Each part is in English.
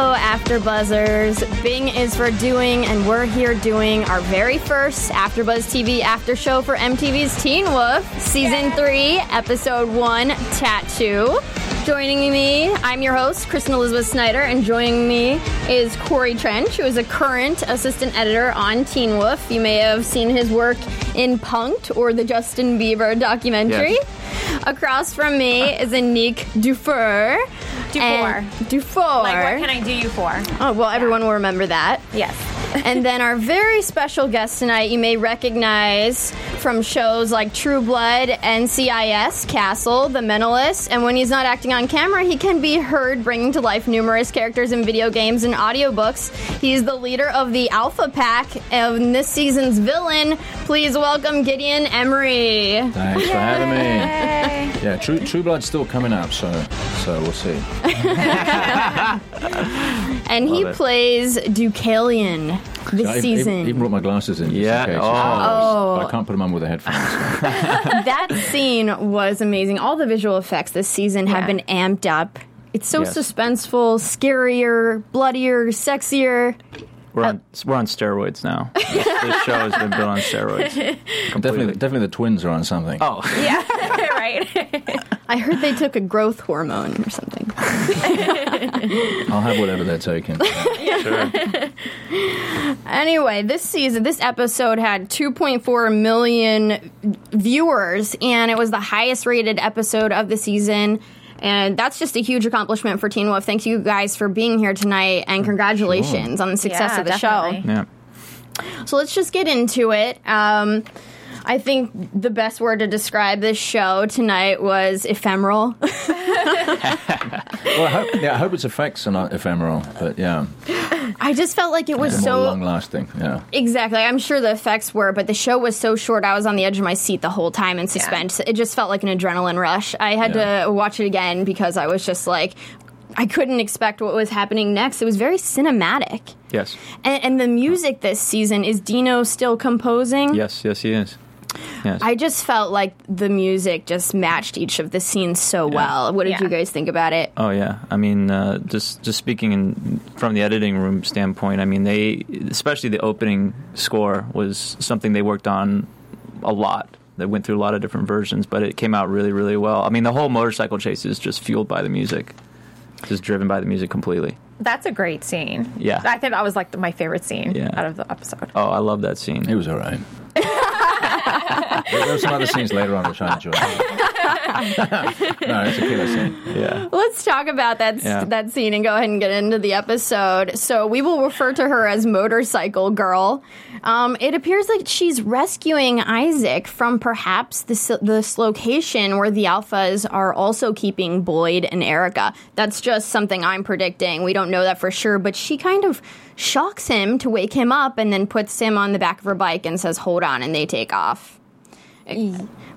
Hello, AfterBuzzers. Bing is for doing, and we're here doing our very first AfterBuzz TV after show for MTV's Teen Wolf, Season 3, Episode 1, Tattoo. Joining me, I'm your host, Kristen Elizabeth Snyder, and joining me is Corey Trench, who is a current assistant editor on Teen Wolf. You may have seen his work in Punked or the Justin Bieber documentary. Yes. Across from me is Anique Dufour. Dufour. Dufour. Like, what can I do you for? Oh, well, everyone will remember that. Yes. and then our very special guest tonight, you may recognize from shows like True Blood, NCIS, Castle, The Mentalist, and when he's not acting on camera, he can be heard bringing to life numerous characters in video games and audiobooks. He's the leader of the Alpha Pack and this season's villain. Please welcome Gideon Emery. Thanks for having me. Yeah, True True Blood's still coming up, so so we'll see. And he it. plays Deucalion this I even- season. even brought my glasses in. just in Yeah, case. oh. oh. But I can't put them on with the headphones. that scene was amazing. All the visual effects this season have been amped up. It's so Yes. suspenseful, scarier, bloodier, sexier. We're on uh, we're on steroids now. This, this show has been built on steroids. definitely, definitely the twins are on something. Oh, Yeah. right. I heard they took a growth hormone or something. I'll have whatever they're taking. sure. Anyway, this season, this episode had 2.4 million viewers, and it was the highest rated episode of the season. And that's just a huge accomplishment for Teen Wolf. Thank you guys for being here tonight, and congratulations on the success Yeah, of the show. definitely. Yeah. So let's just get into it. Um, I think the best word to describe this show tonight was ephemeral. well, I hope, yeah, I hope its effects are not ephemeral, but yeah, I just felt like it was more so long lasting. Yeah. exactly. I'm sure the effects were, but the show was so short. I was on the edge of my seat the whole time in suspense. It just felt like an adrenaline rush. I had Yeah. to watch it again because I was just like, I couldn't expect what was happening next. It was very cinematic. Yes. And, and the music this season is Dino still composing? Yes. Yes. He is. Yes. I just felt like the music just matched each of the scenes so well. What did Yeah. you guys think about it? Oh yeah, I mean, uh, just just speaking in, from the editing room standpoint, I mean, they especially the opening score was something they worked on a lot. They went through a lot of different versions, but it came out really, really well. I mean, the whole motorcycle chase is just fueled by the music, just driven by the music completely. That's a great scene. Yeah. I think that was like the, my favorite scene Yeah. out of the episode. Oh, I love that scene. It was all right. There were some other scenes later on which I enjoyed. No, it's a killer scene. Yeah. Let's talk about that Yeah. that scene and go ahead and get into the episode. So we will refer to her as Motorcycle Girl. Um, it appears like she's rescuing Isaac from perhaps this this location where the Alphas are also keeping Boyd and Erica. That's just something I'm predicting. We don't know that for sure, but she kind of shocks him to wake him up and then puts him on the back of her bike and says, "Hold on," and they take off.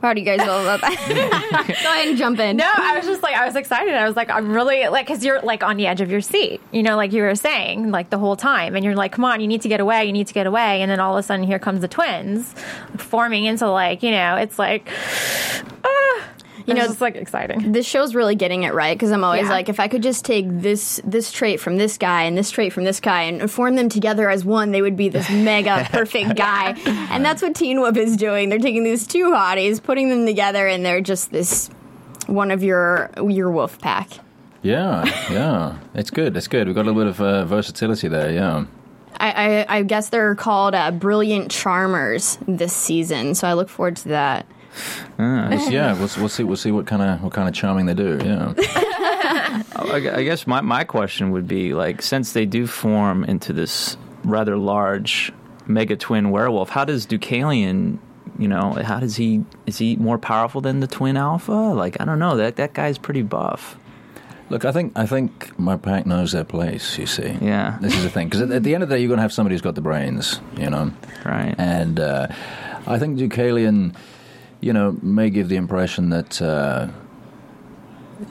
How do you guys feel about that? go ahead and jump in. No, I was just like, I was excited. I was like, I'm really like, because you're like on the edge of your seat, you know, like you were saying, like the whole time, and you're like, come on, you need to get away, you need to get away, and then all of a sudden, here comes the twins, forming into like, you know, it's like, ah, you know, it's like exciting. this show's really getting it right because I'm always Yeah. like, if I could just take this this trait from this guy and this trait from this guy and form them together as one, they would be this mega perfect guy. And that's what Teen Wolf is doing. They're taking these two hotties, putting them together, and they're just this one of your your wolf pack. Yeah, yeah. It's good. It's good. We've got a little bit of uh, versatility there, yeah. I, I, I guess they're called uh, brilliant charmers this season, so I look forward to that. Yeah, we'll, we'll see. We'll see what kind of what kind of charming they do. Yeah. I I guess my, my question would be like, since they do form into this rather large mega twin werewolf, how does Deucalion, you know, how does he is he more powerful than the twin alpha? Like, I don't know. That that guy's pretty buff. Look, I think I think my pack knows their place. You see. Yeah. This is the thing because at, at the end of the day, you're going to have somebody who's got the brains. You know. Right. And uh, I think Deucalion, you know, may give the impression that. Uh,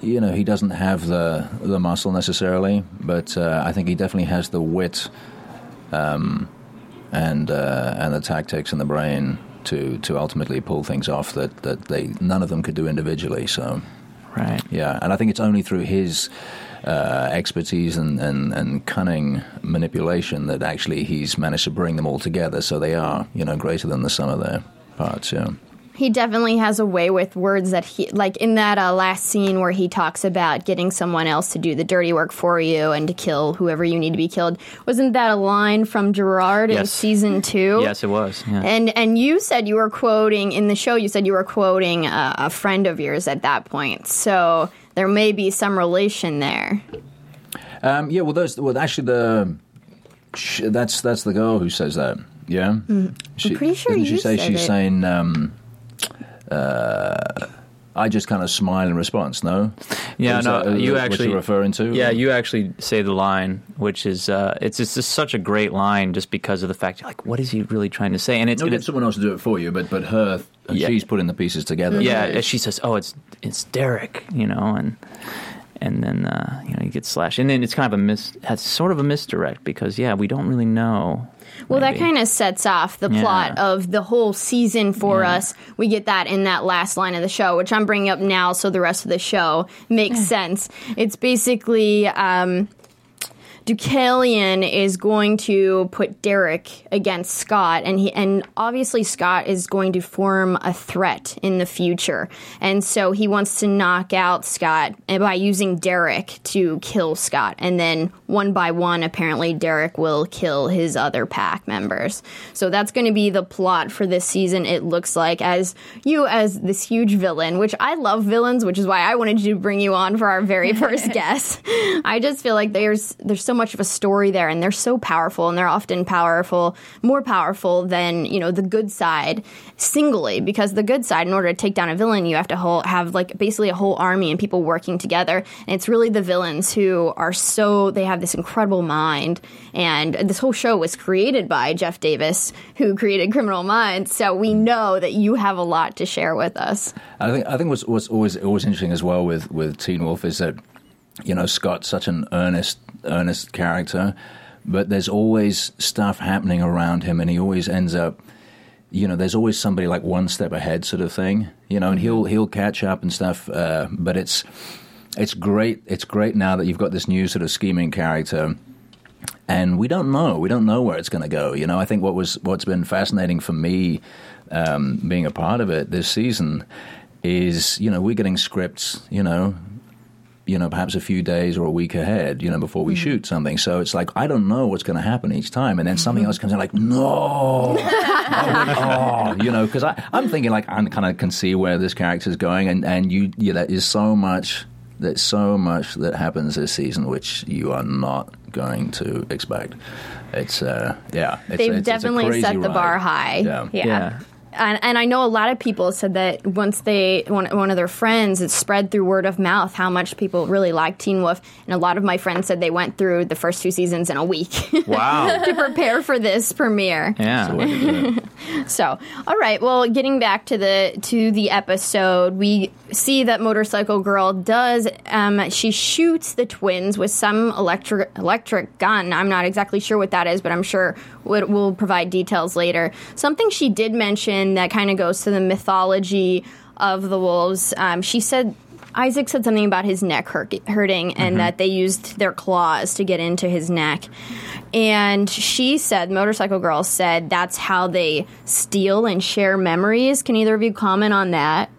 you know, he doesn't have the the muscle necessarily, but uh, I think he definitely has the wit, um, and uh, and the tactics and the brain to to ultimately pull things off that, that they none of them could do individually. So Right. yeah, and I think it's only through his uh, expertise and, and, and cunning manipulation that actually he's managed to bring them all together so they are, you know, greater than the sum of their parts, yeah. He definitely has a way with words that he, like in that uh, last scene where he talks about getting someone else to do the dirty work for you and to kill whoever you need to be killed. Wasn't that a line from Gerard in season two? Yes, it was. Yeah. And and you said you were quoting in the show. You said you were quoting a, a friend of yours at that point. So there may be some relation there. Um, yeah, well, those, well, actually, the that's that's the girl who says that. Yeah, she, Hmm. pretty sure doesn't she you say she's it. saying. Um, uh, I just kind of smile in response. No, Yeah, Is no, uh, you actually referring to. Yeah, you actually say the line, which is uh, it's just, just such a great line, just because of the fact like, what is he really trying to say? And it's, No, and get it's someone else to do it for you, but but her, Yeah. she's putting the pieces together. yeah, she says, oh, it's it's Derek, you know, and and then uh, you know you get slashed, and then it's kind of a mis, has sort of a misdirect because yeah, we don't really know. Well, that kind of sets off the Yeah. plot of the whole season for Yeah. us. We get that in that last line of the show, which I'm bringing up now, so the rest of the show makes sense. It's basically um, Deucalion is going to put Derek against Scott, and he and obviously Scott is going to form a threat in the future, and so he wants to knock out Scott by using Derek to kill Scott, and then one by one, apparently Derek will kill his other pack members. So that's going to be the plot for this season. It looks like as you as this huge villain, which I love villains, which is why I wanted to bring you on for our very first guest. I just feel like there's there's so much of a story there, and they're so powerful, and they're often powerful, more powerful than you know the good side singly, because the good side, in order to take down a villain, you have to whole, have like basically a whole army and people working together, and it's really the villains who are so they have this incredible mind, and this whole show was created by Jeff Davis, who created Criminal Minds, so we mm. know that you have a lot to share with us. I think I think what's, what's always always interesting as well with with Teen Wolf is that you know Scott's such an earnest earnest character, but there's always stuff happening around him, and he always ends up. You know, there's always somebody like one step ahead, sort of thing. You know, and he'll he'll catch up and stuff. Uh, but it's it's great. It's great now that you've got this new sort of scheming character and we don't know. We don't know where it's going to go. You know, I think what was what's been fascinating for me, um, being a part of it this season, is you know we're getting scripts. You know, you know perhaps a few days or a week ahead. You know before we shoot something. So it's like I don't know what's going to happen each time, and then something else comes in like no, oh, you know, because I'm thinking like I kind of can see where this character's going, and and you yeah, there is so much. There's so much that happens this season which you are not going to expect. It's uh, yeah, it's, They've it's- it's a definitely crazy set the ride. bar high. Yeah. Yeah. Yeah. And, and I know a lot of people said that once they one, one of their friends, it spread through word of mouth how much people really like Teen Wolf. And a lot of my friends said they went through the first two seasons in a week Wow. to prepare for this premiere. yeah. So, all right. Well, getting back to the to the episode, we see that motorcycle girl does. Um, she shoots the twins with some electric electric gun. I'm not exactly sure what that is, but I'm sure we'll, provide details later. Something she did mention that kind of goes to the mythology of the wolves. Um, she said. Isaac said something about his neck hurting and that they used their claws to get into his neck. And she said, Motorcycle Girl said, that's how they steal and share memories. Can either of you comment on that?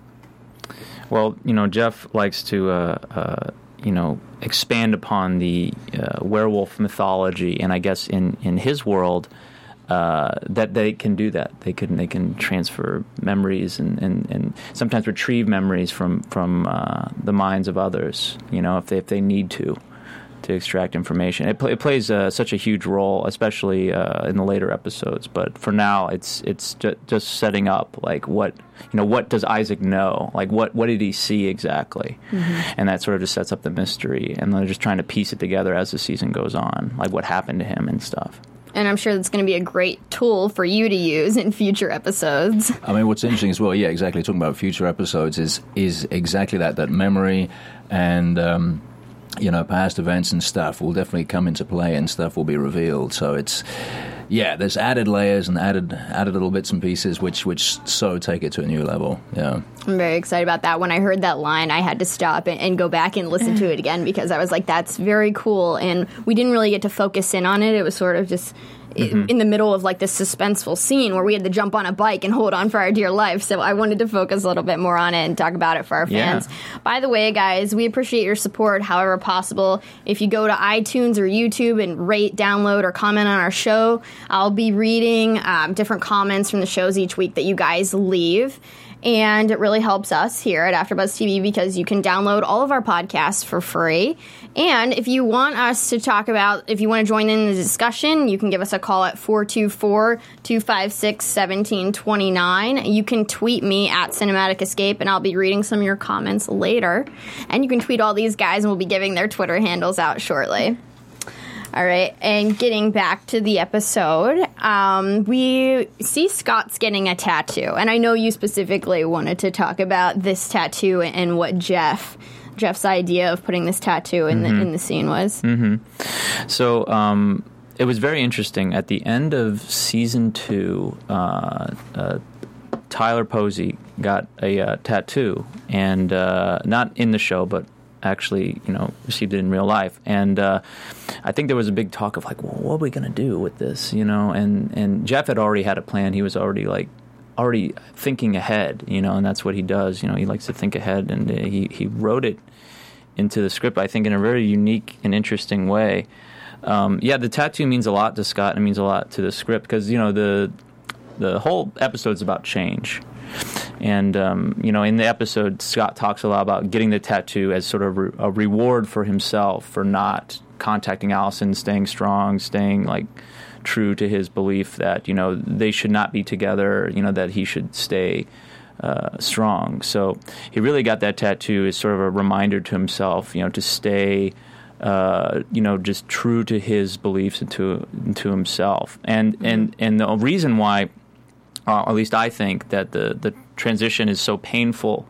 Well, you know, Jeff likes to, uh, uh, you know, expand upon the uh, werewolf mythology, and I guess in in his world, uh, that they can do that. They can they can transfer memories and, and, and sometimes retrieve memories from from uh, the minds of others. You know, if they if they need to to extract information. It, pl- it plays uh, such a huge role, especially uh, in the later episodes. But for now, it's it's ju- just setting up like what you know. What does Isaac know? Like what what did he see exactly? And that sort of just sets up the mystery. And they're just trying to piece it together as the season goes on, like what happened to him and stuff. And I'm sure that's going to be a great tool for you to use in future episodes. I mean, what's interesting as well, yeah, exactly. Talking about future episodes is is exactly that that memory and um, you know past events and stuff will definitely come into play and stuff will be revealed. So it's yeah, there's added layers and added added little bits and pieces which which so take it to a new level. Yeah. I'm very excited about that. When I heard that line, I had to stop and, and go back and listen to it again because I was like, that's very cool. And we didn't really get to focus in on it. It was sort of just i- in the middle of like this suspenseful scene where we had to jump on a bike and hold on for our dear life. So I wanted to focus a little bit more on it and talk about it for our Yeah. fans. By the way, guys, we appreciate your support however possible. If you go to iTunes or YouTube and rate, download, or comment on our show, I'll be reading um, different comments from the shows each week that you guys leave. And it really helps us here at AfterBuzz TV because you can download all of our podcasts for free. And if you want us to talk about, if you want to join in the discussion, you can give us a call at 424 256 1729. You can tweet me at Cinematic Escape, and I'll be reading some of your comments later. And you can tweet all these guys, and we'll be giving their Twitter handles out shortly. All right, and getting back to the episode, um, we see Scott's getting a tattoo, and I know you specifically wanted to talk about this tattoo and what Jeff Jeff's idea of putting this tattoo in the in the scene was. So um, it was very interesting. At the end of season two, uh, uh, Tyler Posey got a uh, tattoo, and uh, not in the show, but actually, you know, received it in real life. And uh, I think there was a big talk of like, well, what are we going to do with this? You know, and and Jeff had already had a plan. He was already like already thinking ahead, you know, and that's what he does. You know, he likes to think ahead, and uh, he he wrote it into the script. I think in a very unique and interesting way. Um, yeah, the tattoo means a lot to Scott, and it means a lot to the script because you know the the whole episode's about change. And um, you know, in the episode, Scott talks a lot about getting the tattoo as sort of re- a reward for himself for not contacting Allison, staying strong, staying like true to his belief that you know they should not be together. You know that he should stay uh, strong. So he really got that tattoo as sort of a reminder to himself, you know, to stay. Uh, you know, just true to his beliefs and to, and to himself, and and and the reason why uh, at least I think that the the transition is so painful.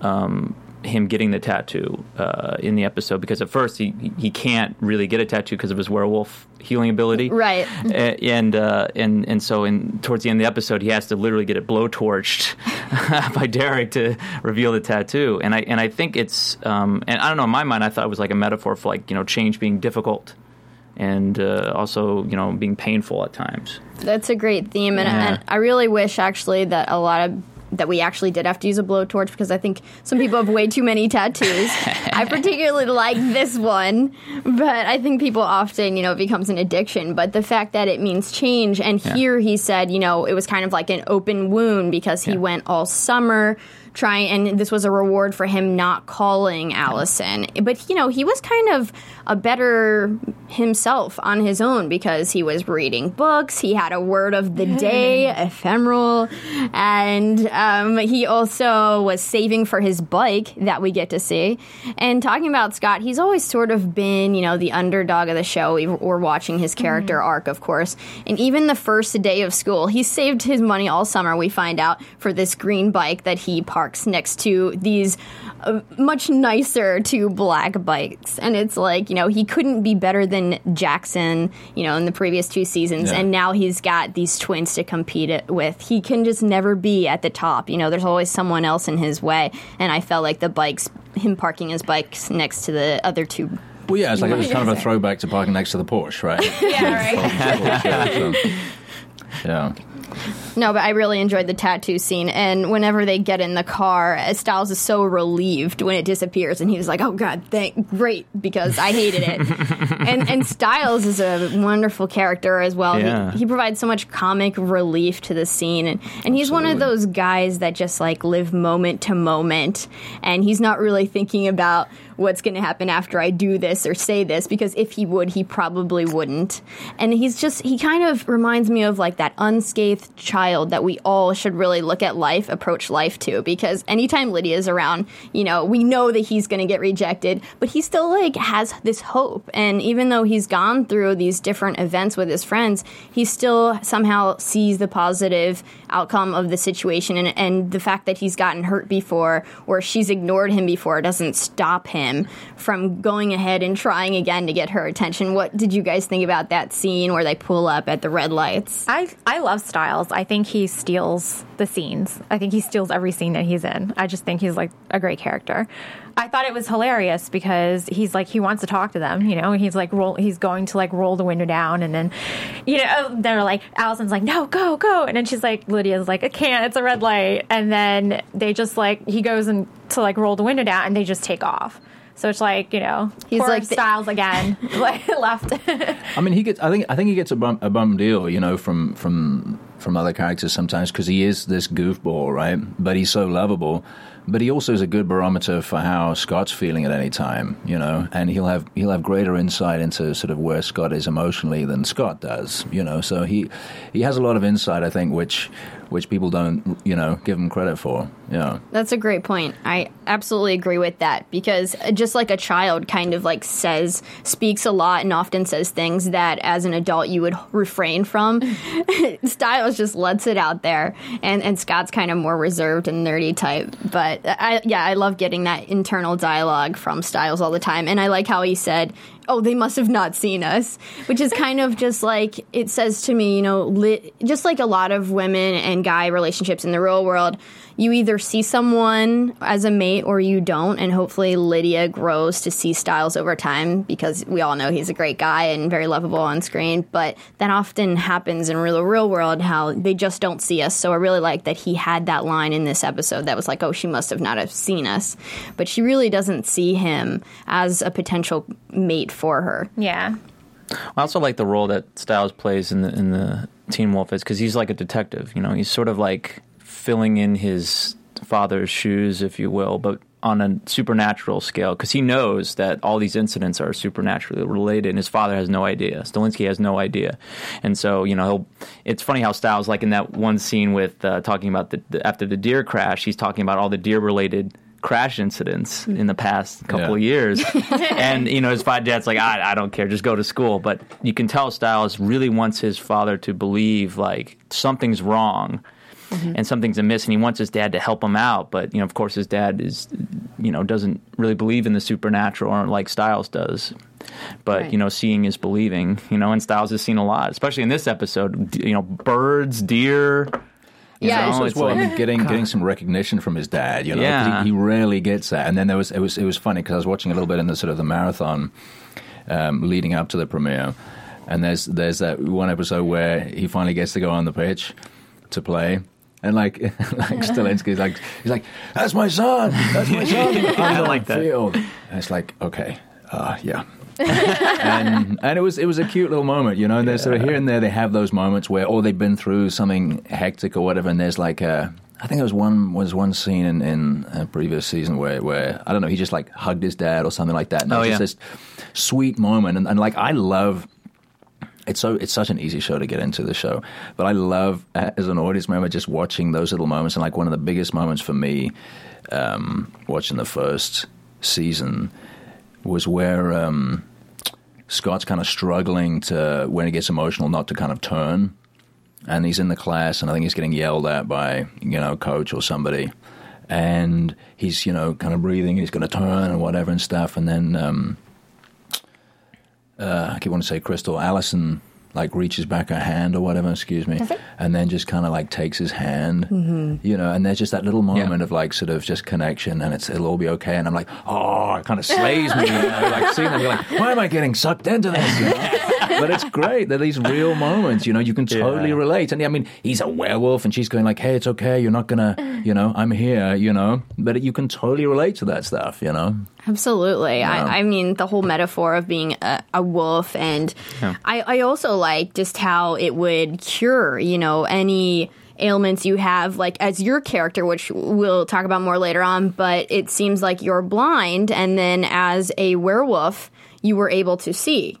Um, him getting the tattoo uh, in the episode because at first he he can't really get a tattoo because of his werewolf healing ability, Right. And uh, and and so in towards the end of the episode he has to literally get it blowtorched by Derek to reveal the tattoo, and I and I think it's um, and I don't know in my mind I thought it was like a metaphor for like you know change being difficult and uh, also you know being painful at times. That's a great theme, and, Yeah. and I really wish actually that a lot of that we actually did have to use a blowtorch because I think some people have way too many tattoos. I particularly like this one, but I think people often, you know, it becomes an addiction. But the fact that it means change, and Yeah. here he said, you know, it was kind of like an open wound because he Yeah. went all summer trying, and this was a reward for him not calling Allison. But you know, he was kind of a better himself on his own because he was reading books. He had a word of the day, ephemeral, and um, he also was saving for his bike that we get to see. And talking about Scott, he's always sort of been, you know, the underdog of the show. We- We're watching his character arc, of course, and even the first day of school, he saved his money all summer. We find out for this green bike that he parks next to these uh, much nicer two black bikes, and it's like you know he couldn't be better than Jackson, you know, in the previous two seasons, Yeah. and now he's got these twins to compete with. He can just never be at the top. You know, there's always someone else in his way, and I felt like the bikes, him parking his bikes next to the other two. Well, yeah, it's like it was kind of a throwback to parking next to the Porsche, right? Yeah, right. yeah. No, but I really enjoyed the tattoo scene. And whenever they get in the car, uh, Stiles is so relieved when it disappears, and he was like, "Oh God, thank great," because I hated it. and and Stiles is a wonderful character as well. Yeah. He, he provides so much comic relief to the scene, and and he's one of those guys that just like live moment to moment, and he's not really thinking about what's going to happen after I do this or say this because if he would, he probably wouldn't. And he's just, he kind of reminds me of like that unscathed child that we all should really look at life, approach life to because anytime Lydia's around, you know, we know that he's going to get rejected, but he still like has this hope. And even though he's gone through these different events with his friends, he still somehow sees the positive outcome of the situation and, and the fact that he's gotten hurt before or she's ignored him before doesn't stop him from going ahead and trying again to get her attention. What did you guys think about that scene where they pull up at the red lights? I I love Stiles. I think he steals the scenes. I think he steals every scene that he's in. I just think he's like a great character. I thought it was hilarious because he's like he wants to talk to them, you know. He's like roll. He's going to like roll the window down, and then, you know, oh, they're like Allison's like no, go, go, and then she's like Lydia's like I can't. It's a red light, and then they just like he goes and to like roll the window down, and they just take off. So it's like you know He's poor like the- Stiles again, like left. I mean, he gets. I think. I think he gets a bum, a bum deal, you know, from from from other characters sometimes because he is this goofball, right? But he's so lovable. But he also is a good barometer for how Scott's feeling at any time, you know. And he'll have he'll have greater insight into sort of where Scott is emotionally than Scott does, you know. So he he has a lot of insight, I think, which which people don't, you know, give them credit for. Yeah. That's a great point. I absolutely agree with that because uh, just like a child kind of like says, speaks a lot and often says things that as an adult you would refrain from, Stiles just lets it out there. And, and Scott's kind of more reserved and nerdy type. But I, yeah, I love getting that internal dialogue from Stiles all the time. And I like how he said, oh, they must have not seen us, which is kind of just like it says to me, you know, lit, just like a lot of women and guy relationships in the real world, you either see someone as a mate or you don't, and hopefully Lydia grows to see Stiles over time because we all know he's a great guy and very lovable on screen. But that often happens in real real world how they just don't see us. So I really like that he had that line in this episode that was like, oh, she must have not have seen us, but she really doesn't see him as a potential mate for her. yeah. I also like the role that Stiles plays in the in the Teen Wolf is because he's like a detective. You know, he's sort of like filling in his father's shoes, if you will, but on a supernatural scale because he knows that all these incidents are supernaturally related, and his father has no idea. Stilinski has no idea, and so you know, he'll, it's funny how Stiles, like in that one scene with uh, talking about the, the after the deer crash, he's talking about all the deer related crash incidents in the past couple of years. and, you know, his father dad's like, I, I don't care, just go to school. But you can tell Stiles really wants his father to believe, like, something's wrong and something's amiss. And he wants his dad to help him out. But, you know, of course, his dad is, you know, doesn't really believe in the supernatural or like Stiles does. But, Right. you know, seeing is believing, you know, and Stiles has seen a lot, especially in this episode, you know, birds, deer. you Yeah, know, it's Also, it's as well, I mean, getting getting some recognition from his dad, you know, Yeah. he, he rarely gets that. And then there was it was it was funny because I was watching a little bit in the sort of the marathon um, leading up to the premiere, and there's there's that one episode where he finally gets to go on the pitch to play. And like, like Stilinski's like, he's like, "That's my son, that's my son." I like that. Field. And it's like, okay, uh, yeah, and and it was it was a cute little moment, you know. And there's sort of here and there they have those moments where, or they've been through something hectic or whatever, and there's like a. I think there was one was one scene in, in a previous season where, where I don't know he just like hugged his dad or something like that. And it Oh, was yeah. just this sweet moment, and, and like I love it's so it's such an easy show to get into the show, but I love uh, as an audience member just watching those little moments. And like one of the biggest moments for me, um, watching the first season, was where um, Scott's kind of struggling to when he gets emotional not to kind of turn, and he's in the class, and I think he's getting yelled at by you know coach or somebody, and he's you know kind of breathing, he's going to turn and whatever and stuff, and then. Um, uh, I keep wanting to say Crystal Allison like reaches back her hand or whatever, excuse me, and then just kind of like takes his hand, Mm-hmm. you know, and there's just that little moment of like sort of just connection, and it's it'll all be okay, and I'm like, oh, it kind of slays me, you know, like seeing them, you're like, why am I getting sucked into this? You know? but it's great. They're these real moments, you know, you can totally Yeah. relate, and I mean, he's a werewolf, and she's going like, hey, it's okay, you're not gonna, you know, I'm here, you know, but you can totally relate to that stuff, you know. Absolutely. Yeah. I, I mean, the whole metaphor of being a, a wolf, and I, I also like just how it would cure, you know, any ailments you have, like as your character, which we'll talk about more later on. But it seems like you're blind, and then as a werewolf, you were able to see.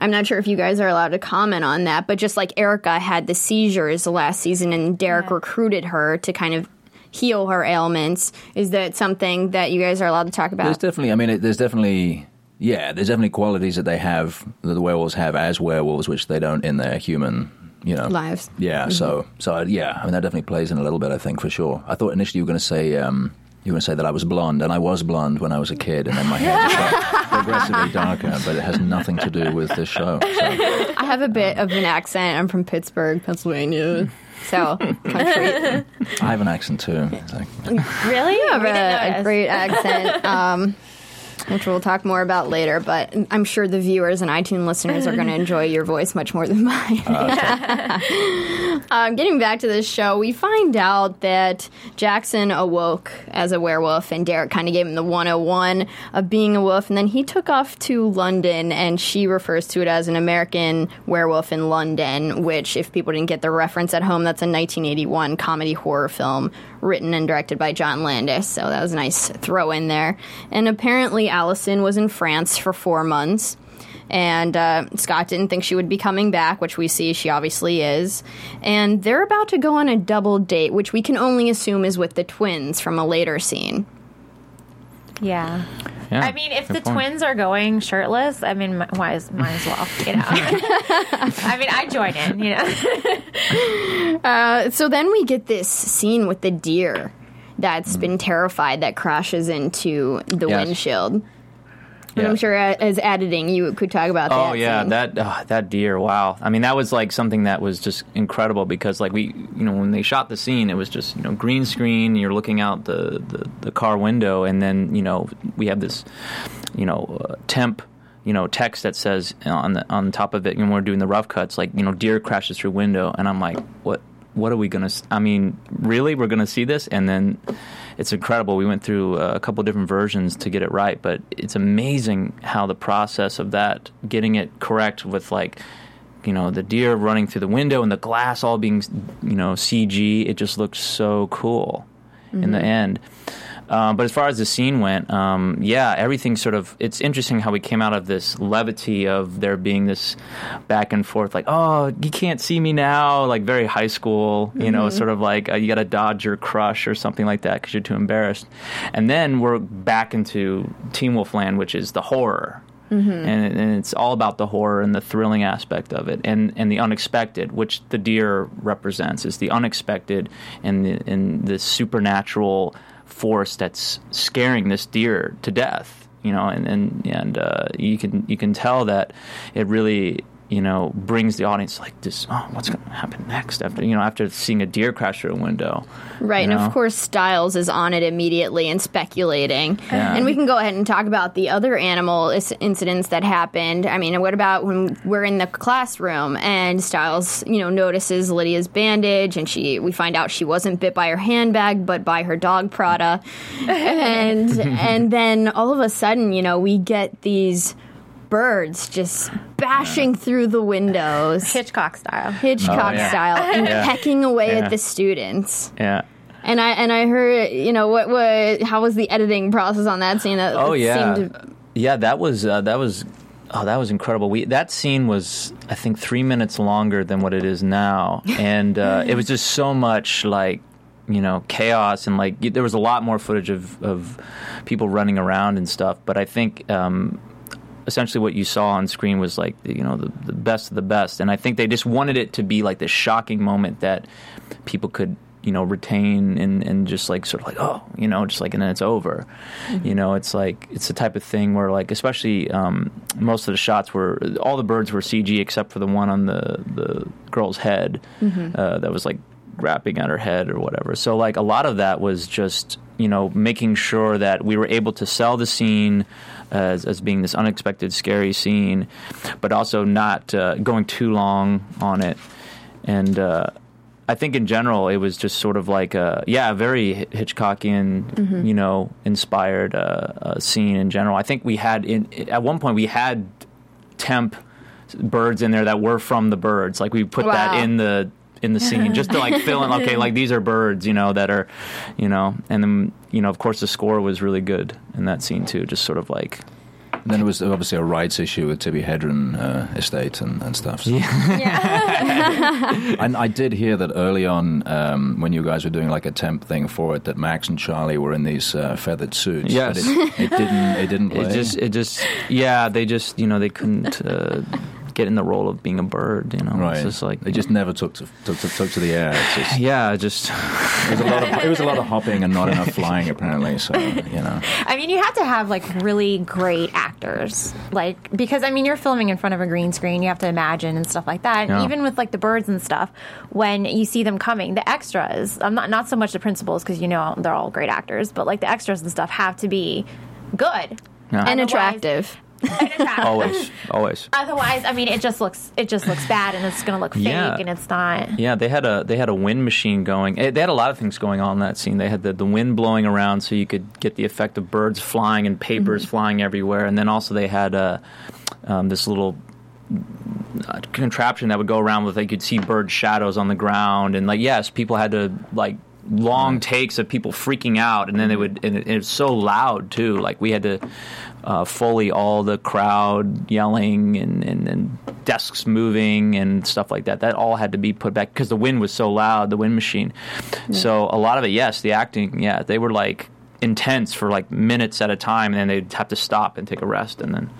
I'm not sure if you guys are allowed to comment on that, but just like Erica had the seizures last season and Derek Yeah. recruited her to kind of heal her ailments, is that something that you guys are allowed to talk about? There's definitely, I mean, it, there's definitely, yeah, there's definitely qualities that they have that the werewolves have as werewolves, which they don't in their human, you know, Lives. Yeah, so so yeah, I mean that definitely plays in a little bit, I think for sure. I thought initially you were going to say. Um, you were going to say that I was blonde, and I was blonde when I was a kid, and then my hair just got progressively darker, but it has nothing to do with this show. So. I have a bit of an accent. I'm from Pittsburgh, Pennsylvania. So, country. I have an accent too. It's like- Really? I have a, a great accent, um, which we'll talk more about later. But I'm sure the viewers and iTunes listeners are going to enjoy your voice much more than mine. um, getting back to this show, we find out that Jackson awoke as a werewolf, and Derek kind of gave him the 101 of being a wolf. And then he took off to London, and she refers to it as an American werewolf in London, which, if people didn't get the reference at home, that's a 1981 comedy horror film written and directed by John Landis. So that was a nice throw in there. And apparently, Allison was in France for four months. And uh, Scott didn't think she would be coming back, which we see she obviously is. And they're about to go on a double date, which we can only assume is with the twins from a later scene. Yeah. Yeah, I mean, if the point. twins are going shirtless, I mean, why is, might as well, you know? I mean, I join in, you know? Uh, so then we get this scene with the deer that's been terrified that crashes into the Yes. windshield. And Yeah. I'm sure uh, as editing, you could talk about that. Oh yeah, scene. that uh, that deer! Wow. I mean, that was like something that was just incredible because, like, we, you know, when they shot the scene, it was just you know green screen. You're looking out the the, the car window, and then you know we have this, you know, uh, temp. You know, text that says on the on top of it. You know, we're doing the rough cuts, like you know, deer crashes through window, and I'm like, what? What are we gonna? s- I mean, really, we're gonna see this, and then it's incredible. We went through uh, a couple different versions to get it right, but it's amazing how the process of that, getting it correct with like, you know, the deer running through the window and the glass all being, you know, CG. It just looked so cool in the end. Um, but as far as the scene went, um, yeah, everything sort of. It's interesting how we came out of this levity of there being this back and forth, like, oh, you can't see me now, like very high school, you know, sort of like uh, you got to dodge your crush or something like that because you're too embarrassed. And then we're back into Teen Wolf Land, which is the horror. And, and it's all about the horror and the thrilling aspect of it, and, and the unexpected, which the deer represents, is the unexpected and the, and the supernatural force that's scaring this deer to death. You know, and and and uh, you can you can tell that it really you know brings the audience like this. Oh, what's going to happen next after you know after seeing a deer crash through a window, Right, you and of course Stiles is on it immediately and speculating. Yeah. And we can go ahead and talk about the other animal is- incidents that happened. I mean, what about when we're in the classroom and Stiles, you know, notices Lydia's bandage and she we find out she wasn't bit by her handbag but by her dog Prada. and and then all of a sudden, you know, we get these birds just bashing through the windows. Hitchcock style. Hitchcock Oh, yeah. style and Yeah. pecking away Yeah. at the students. yeah. And I and I heard, you know, what what how was the editing process on that scene? That Oh that yeah, seemed yeah. That was uh, that was oh that was incredible. We that scene was I think three minutes longer than what it is now, and uh, it was just so much like you know chaos and like y- there was a lot more footage of of people running around and stuff. But I think. Um, essentially what you saw on screen was like you know the, the best of the best. And i think they just wanted it to be like this shocking moment that people could you know retain and and just like sort of like oh you know just like and then it's over. You know it's like it's the type of thing where like especially um, most of the shots were all the birds were cg except for the one on the the girl's head uh, that was like wrapping at her head or whatever. So like a lot of that was just you know making sure that we were able to sell the scene as, as being this unexpected scary scene but also not uh, going too long on it and uh, I think in general it was just sort of like a yeah, a very Hi- Hitchcockian, you know, inspired uh, uh, scene in general. I think we had in at one point we had temp birds in there that were from the birds. Like we put Wow. that in the in the scene just to like fill in okay like these are birds you know that are you know and then you know of course the score was really good in that scene too just sort of like And then there was obviously a rights issue with Tippi Hedren uh, estate and, and stuff. So. and I did hear that early on, um, when you guys were doing like a temp thing for it, that Max and Charlie were in these uh, feathered suits. Yes. But it, it didn't. It didn't play. it just it just yeah they just you know they couldn't uh, get in the role of being a bird you know right. it's just like they just never took to took, took, took to the air. It's just, yeah just it was a lot of it was a lot of hopping and not enough flying apparently. So you know. I mean, you have to have like really great actors, like because I mean, you're filming in front of a green screen. You have to imagine and stuff like that. And Yeah. even with like the birds and stuff, when you see them coming, the extras. I'm not not so much the principals because you know they're all great actors, but like the extras and stuff have to be good Yeah. and Otherwise- attractive. And attractive. always always Otherwise, I mean, it just looks it just looks bad, and it's going to look fake, Yeah. and it's not. Yeah, they had a they had a wind machine going. Eh, They had a lot of things going on in that scene. They had the, the wind blowing around, so you could get the effect of birds flying and papers flying everywhere. And then also they had uh, um, this little uh, contraption that would go around with. They could see bird shadows on the ground, and like yes, people had to like long takes of people freaking out, and then they would. And it, it was so loud too. Like we had to uh, foley all the crowd yelling and, and, and desks moving and stuff like that. That all had to be put back because the wind was so loud, the wind machine. So a lot of it, yes, the acting, yeah, they were like intense for like minutes at a time, and then they'd have to stop and take a rest and then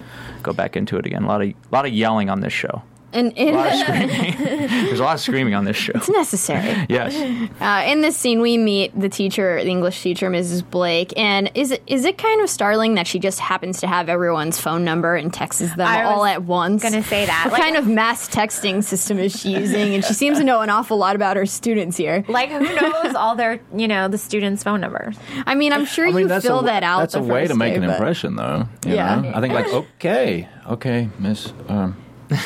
go back into it again. A lot of a lot of yelling on this show. And A lot of screaming. There's a lot of screaming on this show. it's necessary. Yes. Uh, in this scene, we meet the teacher, the English teacher, Mrs. Blake, and is it, is it kind of startling that she just happens to have everyone's phone number and texts them I all was at once? I'm gonna say that. What Like- kind of mass texting system is she using? And she seems to know an awful lot about her students here. Like who knows all their you know the students' phone numbers? I mean, I'm sure I mean, you that's fill a, that out. That's the a way to make day, an but- impression, though. you Yeah. know? I think like okay, okay, Miss. Um,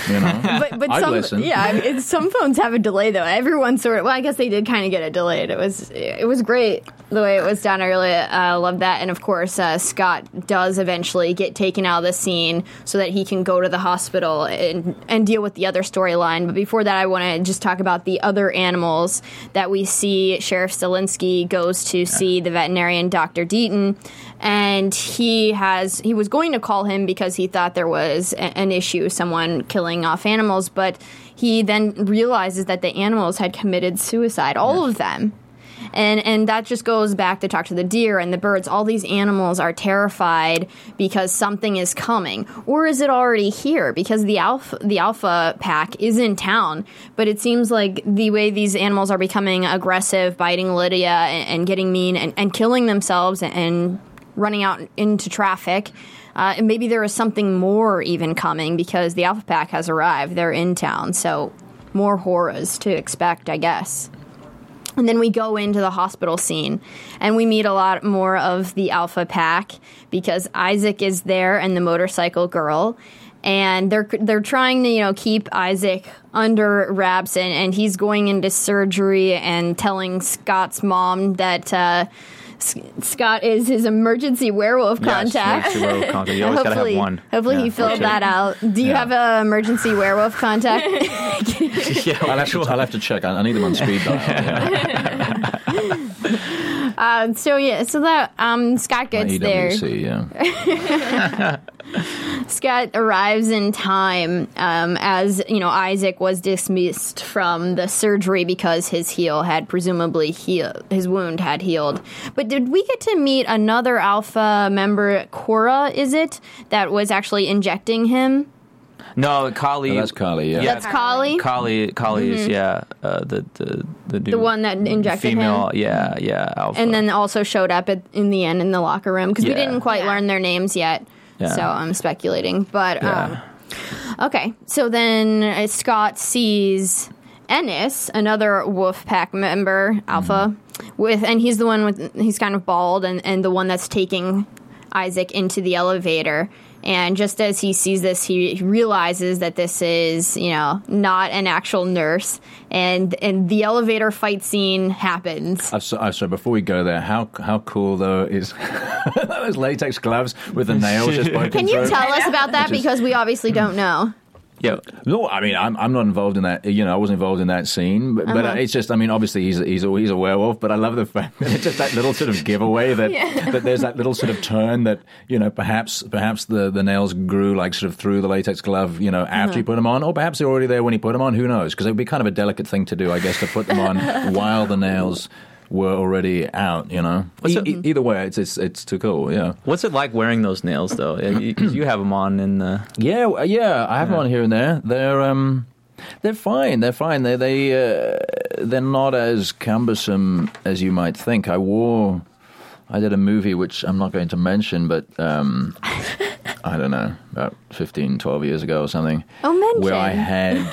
you know, But, but I'd some, listen. yeah, I mean, some phones have a delay though. Everyone sort of, well, I guess they did kind of get it delayed. It was, it was great the way it was done. I really uh, love that. And of course, uh, Scott does eventually get taken out of the scene so that he can go to the hospital and, and deal with the other storyline. But before that, I want to just talk about the other animals that we see. Sheriff Stilinski goes to see the veterinarian, Dr. Deaton, and he has he was going to call him because he thought there was a- an issue, someone killing off animals, but he then realizes that the animals had committed suicide, all of them. And and that just goes back to talk to the deer and the birds. All these animals are terrified because something is coming, or is it already here? Because the alpha the alpha pack is in town, but it seems like the way these animals are becoming aggressive, biting Lydia and, and getting mean and, and killing themselves and, and running out into traffic. Uh, and maybe there is something more even coming because the alpha pack has arrived. They're in town, so more horrors to expect, I guess. And then we go into the hospital scene and we meet a lot more of the Alpha Pack because Isaac is there and the motorcycle girl. And they're they're trying to you know keep Isaac under wraps and, and he's going into surgery and telling Scott's mom that uh, S- Scott is his emergency werewolf Yes, contact. emergency werewolf contact. You always gotta have hopefully, one. hopefully Yeah, he filled okay. that out. Do you Yeah. have an emergency werewolf contact? yeah, I'll have, to, I'll have to check. I, I need them on speed dial. Uh, so yeah, so that um, Scott gets there. Yeah. Scott arrives in time um, as you know Isaac was dismissed from the surgery because his heel had presumably healed, his wound had healed. But did we get to meet another Alpha member, Cora? Is it that was actually injecting him? No, Kali. Oh, that's Carly. Yeah. Yeah. That's Kali. Kali. Kali is yeah. Uh, the the the new The one that injected female. him. Yeah, yeah. Alpha. and then also showed up at, in the end in the locker room because we didn't quite Yeah. learn their names yet. Yeah. So I'm speculating, but um, okay. So then uh, Scott sees Ennis, another Wolf Pack member, Alpha, with, and he's the one with he's kind of bald and and the one that's taking Isaac into the elevator. And just as he sees this, he realizes that this is, you know, not an actual nurse, and and the elevator fight scene happens. Uh, so, uh, so before we go there, how how cool though is those latex gloves with the nails just poking Can you through? tell us about that? Because we obviously don't know. Yeah. No, I mean I'm I'm not involved in that. You know, I wasn't involved in that scene, but, but uh, it's just I mean obviously he's he's a, he's a werewolf, but I love the fact that it's just that little sort of giveaway that that there's that little sort of turn that you know perhaps perhaps the the nails grew like sort of through the latex glove you know after you put them on, or perhaps they're already there when you put them on. Who knows? Because it would be kind of a delicate thing to do, I guess, to put them on while the nails were already out. You know, E- it- e- either way, it's it's it's too cool. Yeah. What's it like wearing those nails though? Because you have them on in the. Yeah, yeah, I have them on here and there. They're um, they're fine. They're fine. They they uh, they're not as cumbersome as you might think. I wore. I did a movie which I'm not going to mention, but um, I don't know, about 15, 12 years ago or something. Oh, mention. Where I had,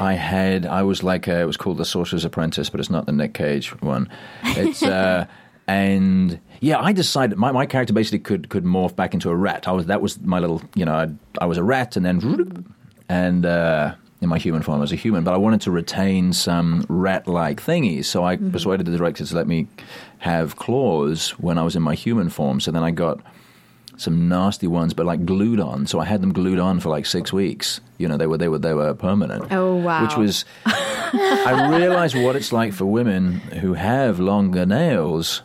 I had, I was like, a, it was called The Sorcerer's Apprentice, but it's not the Nick Cage one. It's, uh, and yeah, I decided my, my character basically could could morph back into a rat. I was that was my little, you know, I, I was a rat, and then and uh, in my human form, I was a human, but I wanted to retain some rat-like thingies. So I persuaded the director to let me have claws when I was in my human form. So then I got some nasty ones, but like glued on. So I had them glued on for like six weeks. You know, they were they were they were permanent. Oh, wow. Which was, I realized what it's like for women who have longer nails.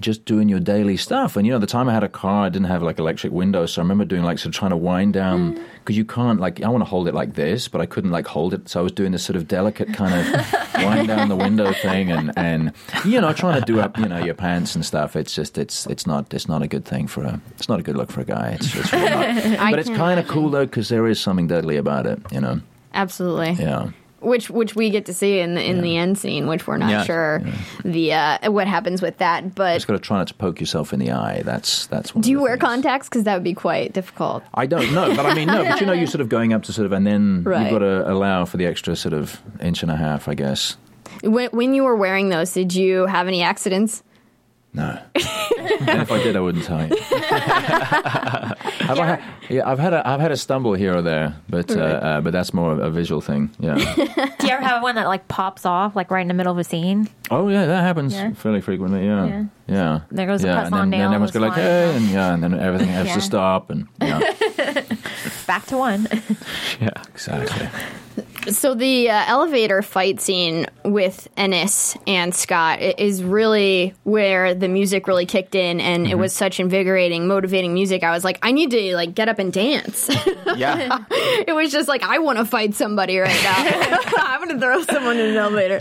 Just doing your daily stuff, and you know, the time I had a car, I didn't have like electric windows, so I remember doing like sort of trying to wind down because you can't like I want to hold it like this, but I couldn't like hold it, so I was doing this sort of delicate kind of wind down the window thing, and and you know, trying to do up you know your pants and stuff. It's just it's it's not it's not a good thing for a it's not a good look for a guy. It's, it's really not. But it's kind of cool though because there is something deadly about it. You know, Absolutely. yeah. Which which we get to see in the in the end scene, which we're not Yeah. sure the uh, what happens with that. But you just got to try not to poke yourself in the eye. That's that's. Do you wear things. contacts? Because that would be quite difficult. I don't know, but I mean, no, but you know, you're sort of going up to sort of, and then Right. you've got to allow for the extra sort of inch and a half, I guess. When, when you were wearing those, did you have any accidents? No. and if I did, I wouldn't tell you. have I had, yeah, I've had a, I've had a stumble here or there, but uh, uh, but that's more a visual thing. Yeah. Do you ever have one that like pops off like right in the middle of a scene? oh yeah, that happens Yeah. fairly frequently. Yeah. Yeah. Yeah. There goes the yeah. press-on and then, nail then everyone's was go like, flying hey, and yeah, and then everything has Yeah. to stop, and yeah, Back to one. Yeah. exactly. So the uh, elevator fight scene with Ennis and Scott is really where the music really kicked in, and it was such invigorating, motivating music. I was like, I need to like get up and dance. Yeah. it was just like I want to fight somebody right now. I'm going to throw someone in an elevator.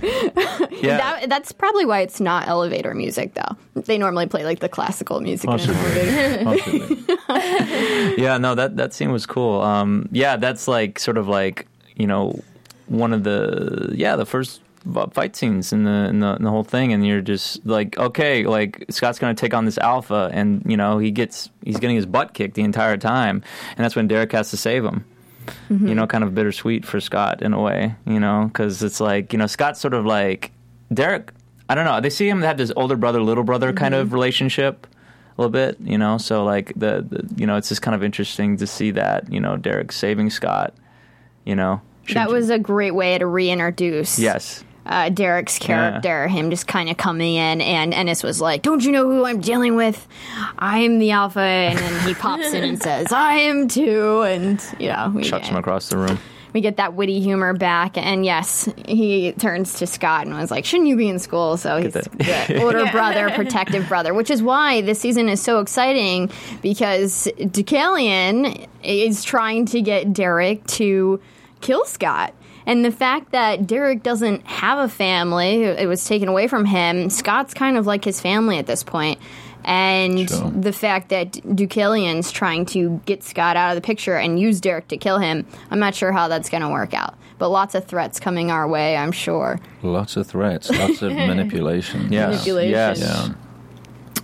Yeah. That, that's probably why it's not elevator music, though. They normally play like the classical music in an elevator. Possibly. Possibly. yeah, no, that that scene was cool. Um, yeah, that's like sort of like you know one of the yeah the first fight scenes in the, in the in the whole thing, and you're just like okay, like Scott's gonna take on this alpha, and you know he gets he's getting his butt kicked the entire time, and that's when Derek has to save him. You mm-hmm. know, kind of bittersweet for Scott in a way, you know, because it's like you know Scott's sort of like Derek. I don't know. They see him have this older brother, little brother kind of mm-hmm. relationship a little bit, you know. So like the, the you know, it's just kind of interesting to see that you know Derek saving Scott, you know. That was a great way to reintroduce yes, uh, Derek's character, him just kind of coming in, and Ennis was like, "Don't you know who I'm dealing with? I am the Alpha," and then he pops in and says, "I am too," and you know, we, chucks him across the room. we get that witty humor back, and yes, he turns to Scott and was like, "Shouldn't you be in school?" So he's the older brother, protective brother, which is why this season is so exciting because Deucalion is trying to get Derek to kill Scott. And the fact that Derek doesn't have a family, it was taken away from him. Scott's kind of like his family at this point. And Sure. the fact that Deucalion's trying to get Scott out of the picture and use Derek to kill him, I'm not sure how that's going to work out. But lots of threats coming our way, I'm sure. Lots of threats, lots of manipulation. Yes. Manipulation. Yes. Yeah.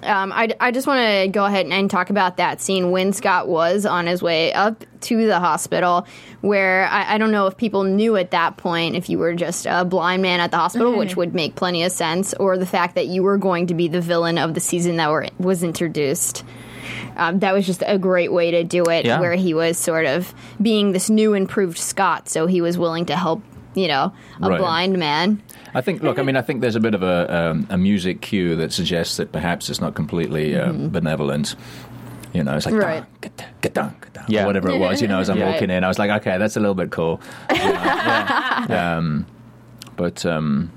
Um, I, I just want to go ahead and talk about that scene when Scott was on his way up to the hospital, where I, I don't know if people knew at that point if you were just a blind man at the hospital, which would make plenty of sense, or the fact that you were going to be the villain of the season that were, was introduced. Um, that was just a great way to do it, Yeah. where he was sort of being this new, improved Scott, so he was willing to help, you know, a Right. blind man. I think. Look, I mean, I think there's a bit of a um, a music cue that suggests that perhaps it's not completely uh, benevolent. You know, it's like Mm-hmm. Right. "Dun, get down, get down, Yeah. whatever it was. You know, as I'm Right. walking in, I was like, okay, that's a little bit cool. You know? um, but um,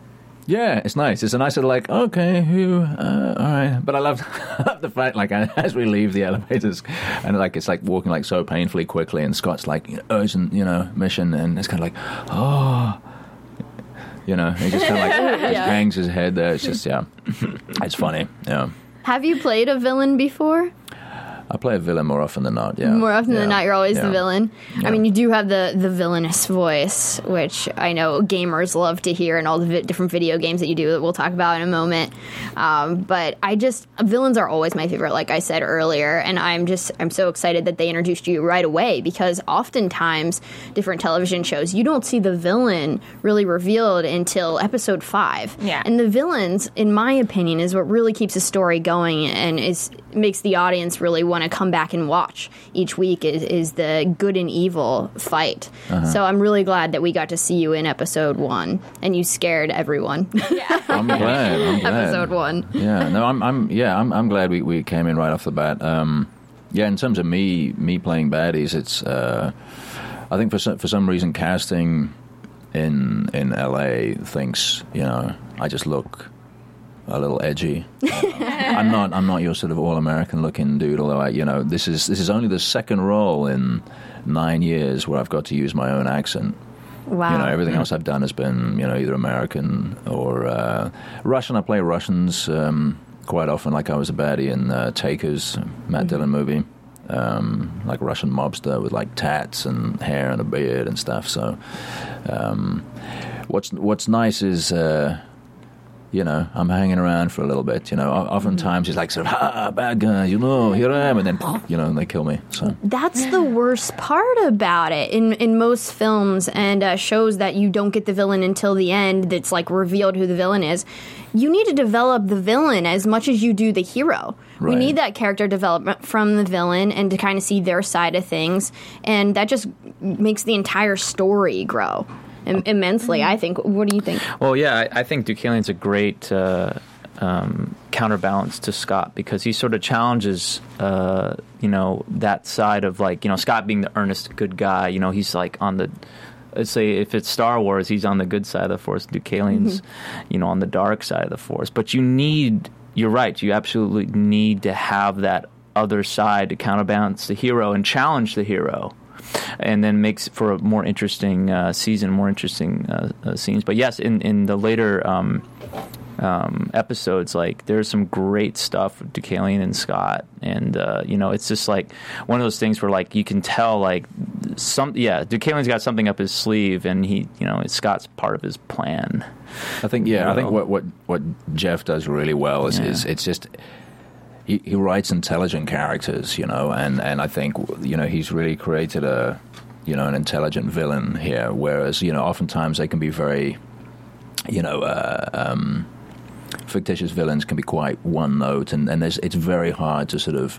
yeah, it's nice. It's a nice little like, okay, who, uh, all right. But I love, I love the fact, like, as we leave the elevators, and like it's like walking like so painfully quickly, and Scott's like you know, urgent, you know, mission, and it's kind of like, oh. You know, he just kind of like just Yeah. hangs his head there. It's just, yeah, it's funny. Yeah, Have you played a villain before? I play a villain more often than not. Yeah, More often Yeah. than not, you're always the villain. Yeah. I mean, you do have the the villainous voice, which I know gamers love to hear, and all the vi- different video games that you do that we'll talk about in a moment. Um, but I just villains are always my favorite, like I said earlier, and I'm just I'm so excited that they introduced you right away because oftentimes different television shows you don't see the villain really revealed until episode five. Yeah. and the villains, in my opinion, is what really keeps a story going and is makes the audience really want to come back and watch each week. Is, is the good and evil fight? So I'm really glad that we got to see you in episode one, and you scared everyone. I'm glad. I'm glad. episode one. yeah, no, I'm, I'm, yeah, I'm, I'm glad we, we came in right off the bat. Um, yeah, in terms of me, me playing baddies, it's, uh, I think for some, for some reason, casting in in LA thinks, you know, I just look a little edgy. I'm not, I'm not your sort of all American looking dude. Although, I, you know, this is this is only the second role in nine years where I've got to use my own accent. Wow. You know, everything else I've done has been, you know, either American or uh, Russian. I play Russians um, quite often, like I was a baddie in uh, Takers, Matt Dillon movie. Um, like Russian mobster with like tats and hair and a beard and stuff. So, um, what's what's nice is, uh, you know, I'm hanging around for a little bit. You know, oftentimes it's like sort of, ha, bad guy, you know, here I am, and then, you know, and they kill me. So, That's the worst part about it in in most films and uh, shows that you don't get the villain until the end. That's like revealed who the villain is. You need to develop the villain as much as you do the hero. We need that character development from the villain and to kind of see their side of things, and that just makes the entire story grow im- immensely. I think. What do you think? Well, yeah, I, I think Deucalion's a great uh, um, counterbalance to Scott because he sort of challenges, uh, you know, that side of like, you know, Scott being the earnest good guy. You know, he's like on the. Let's say if it's Star Wars, he's on the good side of the Force. Deucalion's, you know, on the dark side of the Force. But you need. You're right. You absolutely need to have that other side to counterbalance the hero and challenge the hero and then makes for a more interesting uh, season, more interesting uh, uh, scenes. But yes, in in the later um, um, episodes, like there's some great stuff with Deucalion and Scott, and uh, you know, it's just like one of those things where like you can tell like some yeah, Deucalion's got something up his sleeve, and he you know Scott's part of his plan. I think yeah, I think what what what Jeff does really well is, Yeah. is it's just he, he writes intelligent characters, you know, and and I think you know he's really created a you know an intelligent villain here, whereas you know oftentimes they can be very you know. Uh, um, Fictitious villains can be quite one note, and, and it's very hard to sort of,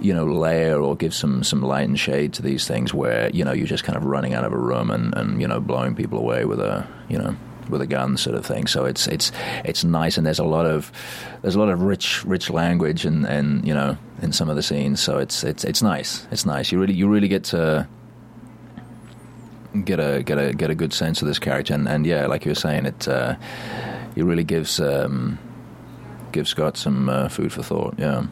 you know, layer or give some, some light and shade to these things where you know you're just kind of running out of a room and, and you know blowing people away with a you know with a gun sort of thing. So it's it's it's nice, and there's a lot of there's a lot of rich rich language and, and you know in some of the scenes. So it's it's it's nice. It's nice. You really you really get to get a get a get a good sense of this character, and, and yeah, like you were saying, it uh, it really gives um, gives Scott some uh, food for thought. Yeah.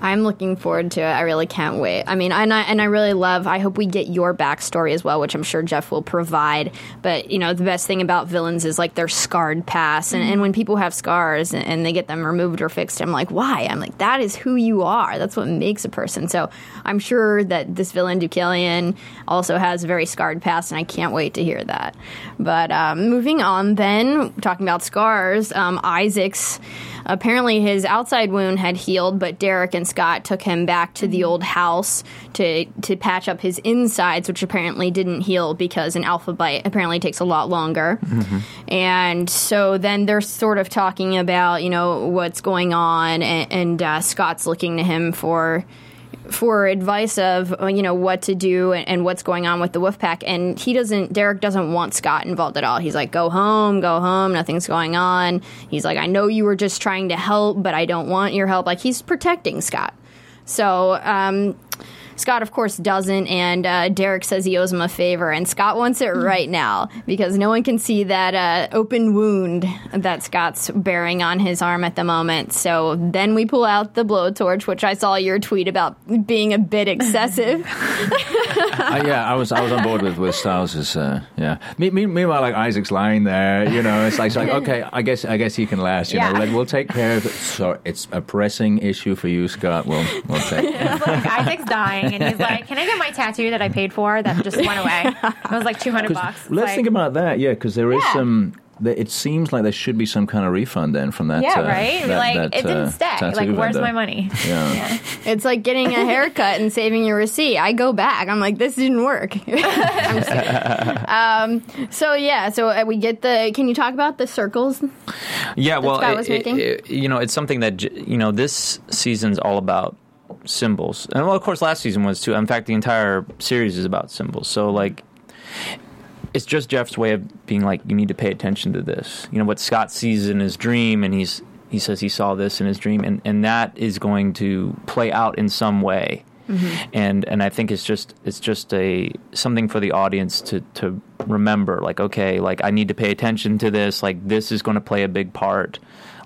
I'm looking forward to it. I really can't wait. I mean, and I and I really love. I hope we get your backstory as well, which I'm sure Jeff will provide. But you know, the best thing about villains is like their scarred past, and, and when people have scars and, and they get them removed or fixed, I'm like, why? I'm like, that is who you are. That's what makes a person. So I'm sure that this villain Deucalion also has a very scarred past, and I can't wait to hear that. But um, moving on, then talking about scars, um, Isaac's apparently his outside wound had healed, but Derek and Scott took him back to the old house to to patch up his insides, which apparently didn't heal because an alpha bite apparently takes a lot longer. And so then they're sort of talking about you know what's going on, and, and uh, Scott's looking to him for for advice of uh, you know what to do and, and what's going on with the wolf pack. And he doesn't derek doesn't want scott involved at all. He's like go home go home nothing's going on. He's like i know you were just trying to help but i don't want your help. Like he's protecting scott. So um Scott, of course, doesn't, and uh, Derek says he owes him a favor, and Scott wants it right now because no one can see that uh, open wound that Scott's bearing on his arm at the moment. So then we pull out the blowtorch, which I saw your tweet about being a bit excessive. Uh, yeah, I was I was on board with with Stiles's. Uh, yeah. Me, me, meanwhile, like Isaac's lying there, you know, it's like, it's like okay, I guess I guess he can last. You Yeah. know, like, we'll take care of it. So it's a pressing issue for you, Scott. We'll we'll take. like Isaac's dying, and he's like, "Can I get my tattoo that I paid for that just went away? It was like two hundred bucks." Let's like, think about that, yeah, because there is Yeah. some. It seems like there should be some kind of refund then from that. Yeah, uh, right. that- like that, it didn't uh, stay. tattoo Like, where's vendor. my money? Yeah. It's like getting a haircut and saving your receipt. I go back. I'm like, this didn't work. I'm um, so yeah, so uh, we get the. Can you talk about the circles? Yeah, well, Scott it- was it- making? it- you know, it's something that you know this season's all about symbols, and well, of course, last season was too. In fact, the entire series is about symbols. So, like, it's just Jeff's way of being like, you need to pay attention to this. You know, what Scott sees in his dream, and he's he says he saw this in his dream, and and that is going to play out in some way. And and I think it's just it's just a something for the audience to to remember like okay like I need to pay attention to this like this is going to play a big part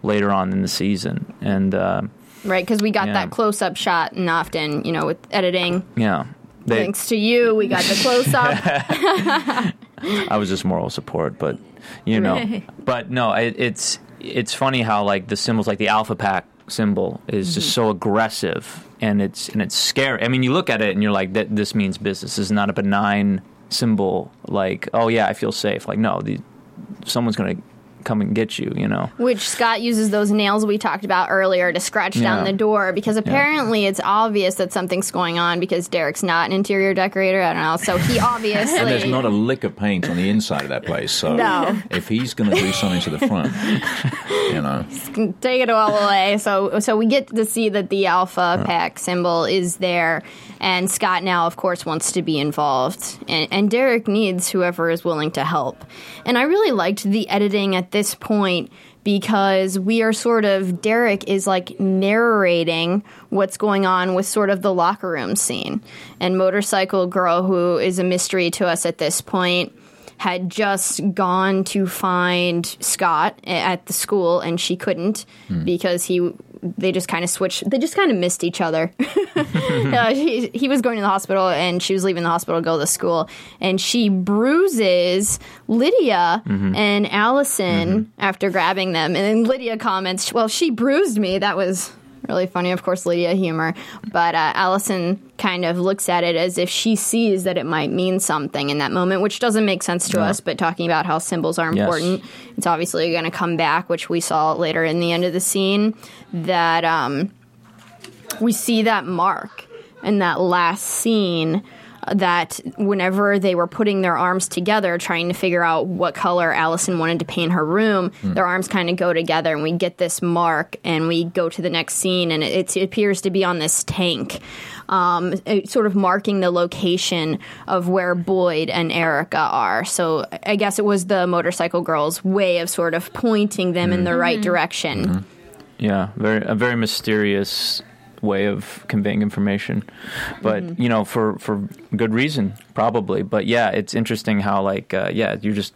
later on in the season and uh, Right, because we got Yeah. that close up shot, and often, you know, with editing, yeah they, thanks to you, we got the close up. I was just moral support, but you know, but no, it, it's it's funny how like the symbols, like the alpha pack symbol, is just mm-hmm. so aggressive and it's and it's scary. I mean, you look at it and you're like, that this means business. This is not a benign symbol. Like, oh yeah, I feel safe. Like, no, the, someone's gonna come and get you. You know. Which Scott uses those nails we talked about earlier to scratch down the door because apparently it's obvious that something's going on because Derek's not an interior decorator. I don't know. So he obviously. And there's not a lick of paint on the inside of that place. So No. if he's going to do something to the front, you know, take it all away. So so we get to see that the alpha pack symbol is there, and Scott now, of course, wants to be involved, and, and Derek needs whoever is willing to help. And I really liked the editing at this point because we are sort of Derek is like narrating what's going on with sort of the locker room scene, and motorcycle girl who is a mystery to us at this point had just gone to find Scott at the school and she couldn't hmm. because he they just kind of switched they just kind of missed each other. Uh, he, he was going to the hospital and she was leaving the hospital to go to school. And she bruises lydia and allison after grabbing them. And then lydia comments well she bruised me. That was really funny of course lydia humor but uh, allison kind of looks at it as if she sees that it might mean something in that moment which doesn't make sense to us but talking about how symbols are Yes. important it's obviously going to come back which we saw later in the end of the scene that um, we see that mark in that last scene that whenever they were putting their arms together trying to figure out what color Allison wanted to paint her room, hmm. their arms kind of go together and we get this mark and we go to the next scene and it, it appears to be on this tank. Um, sort of marking the location of where Boyd and Erica are. So I guess it was the motorcycle girl's way of sort of pointing them in the hmm. right direction. Mm-hmm. Yeah, very a very mysterious way of conveying information, but you know for for good reason probably. But yeah, it's interesting how like uh, yeah you're just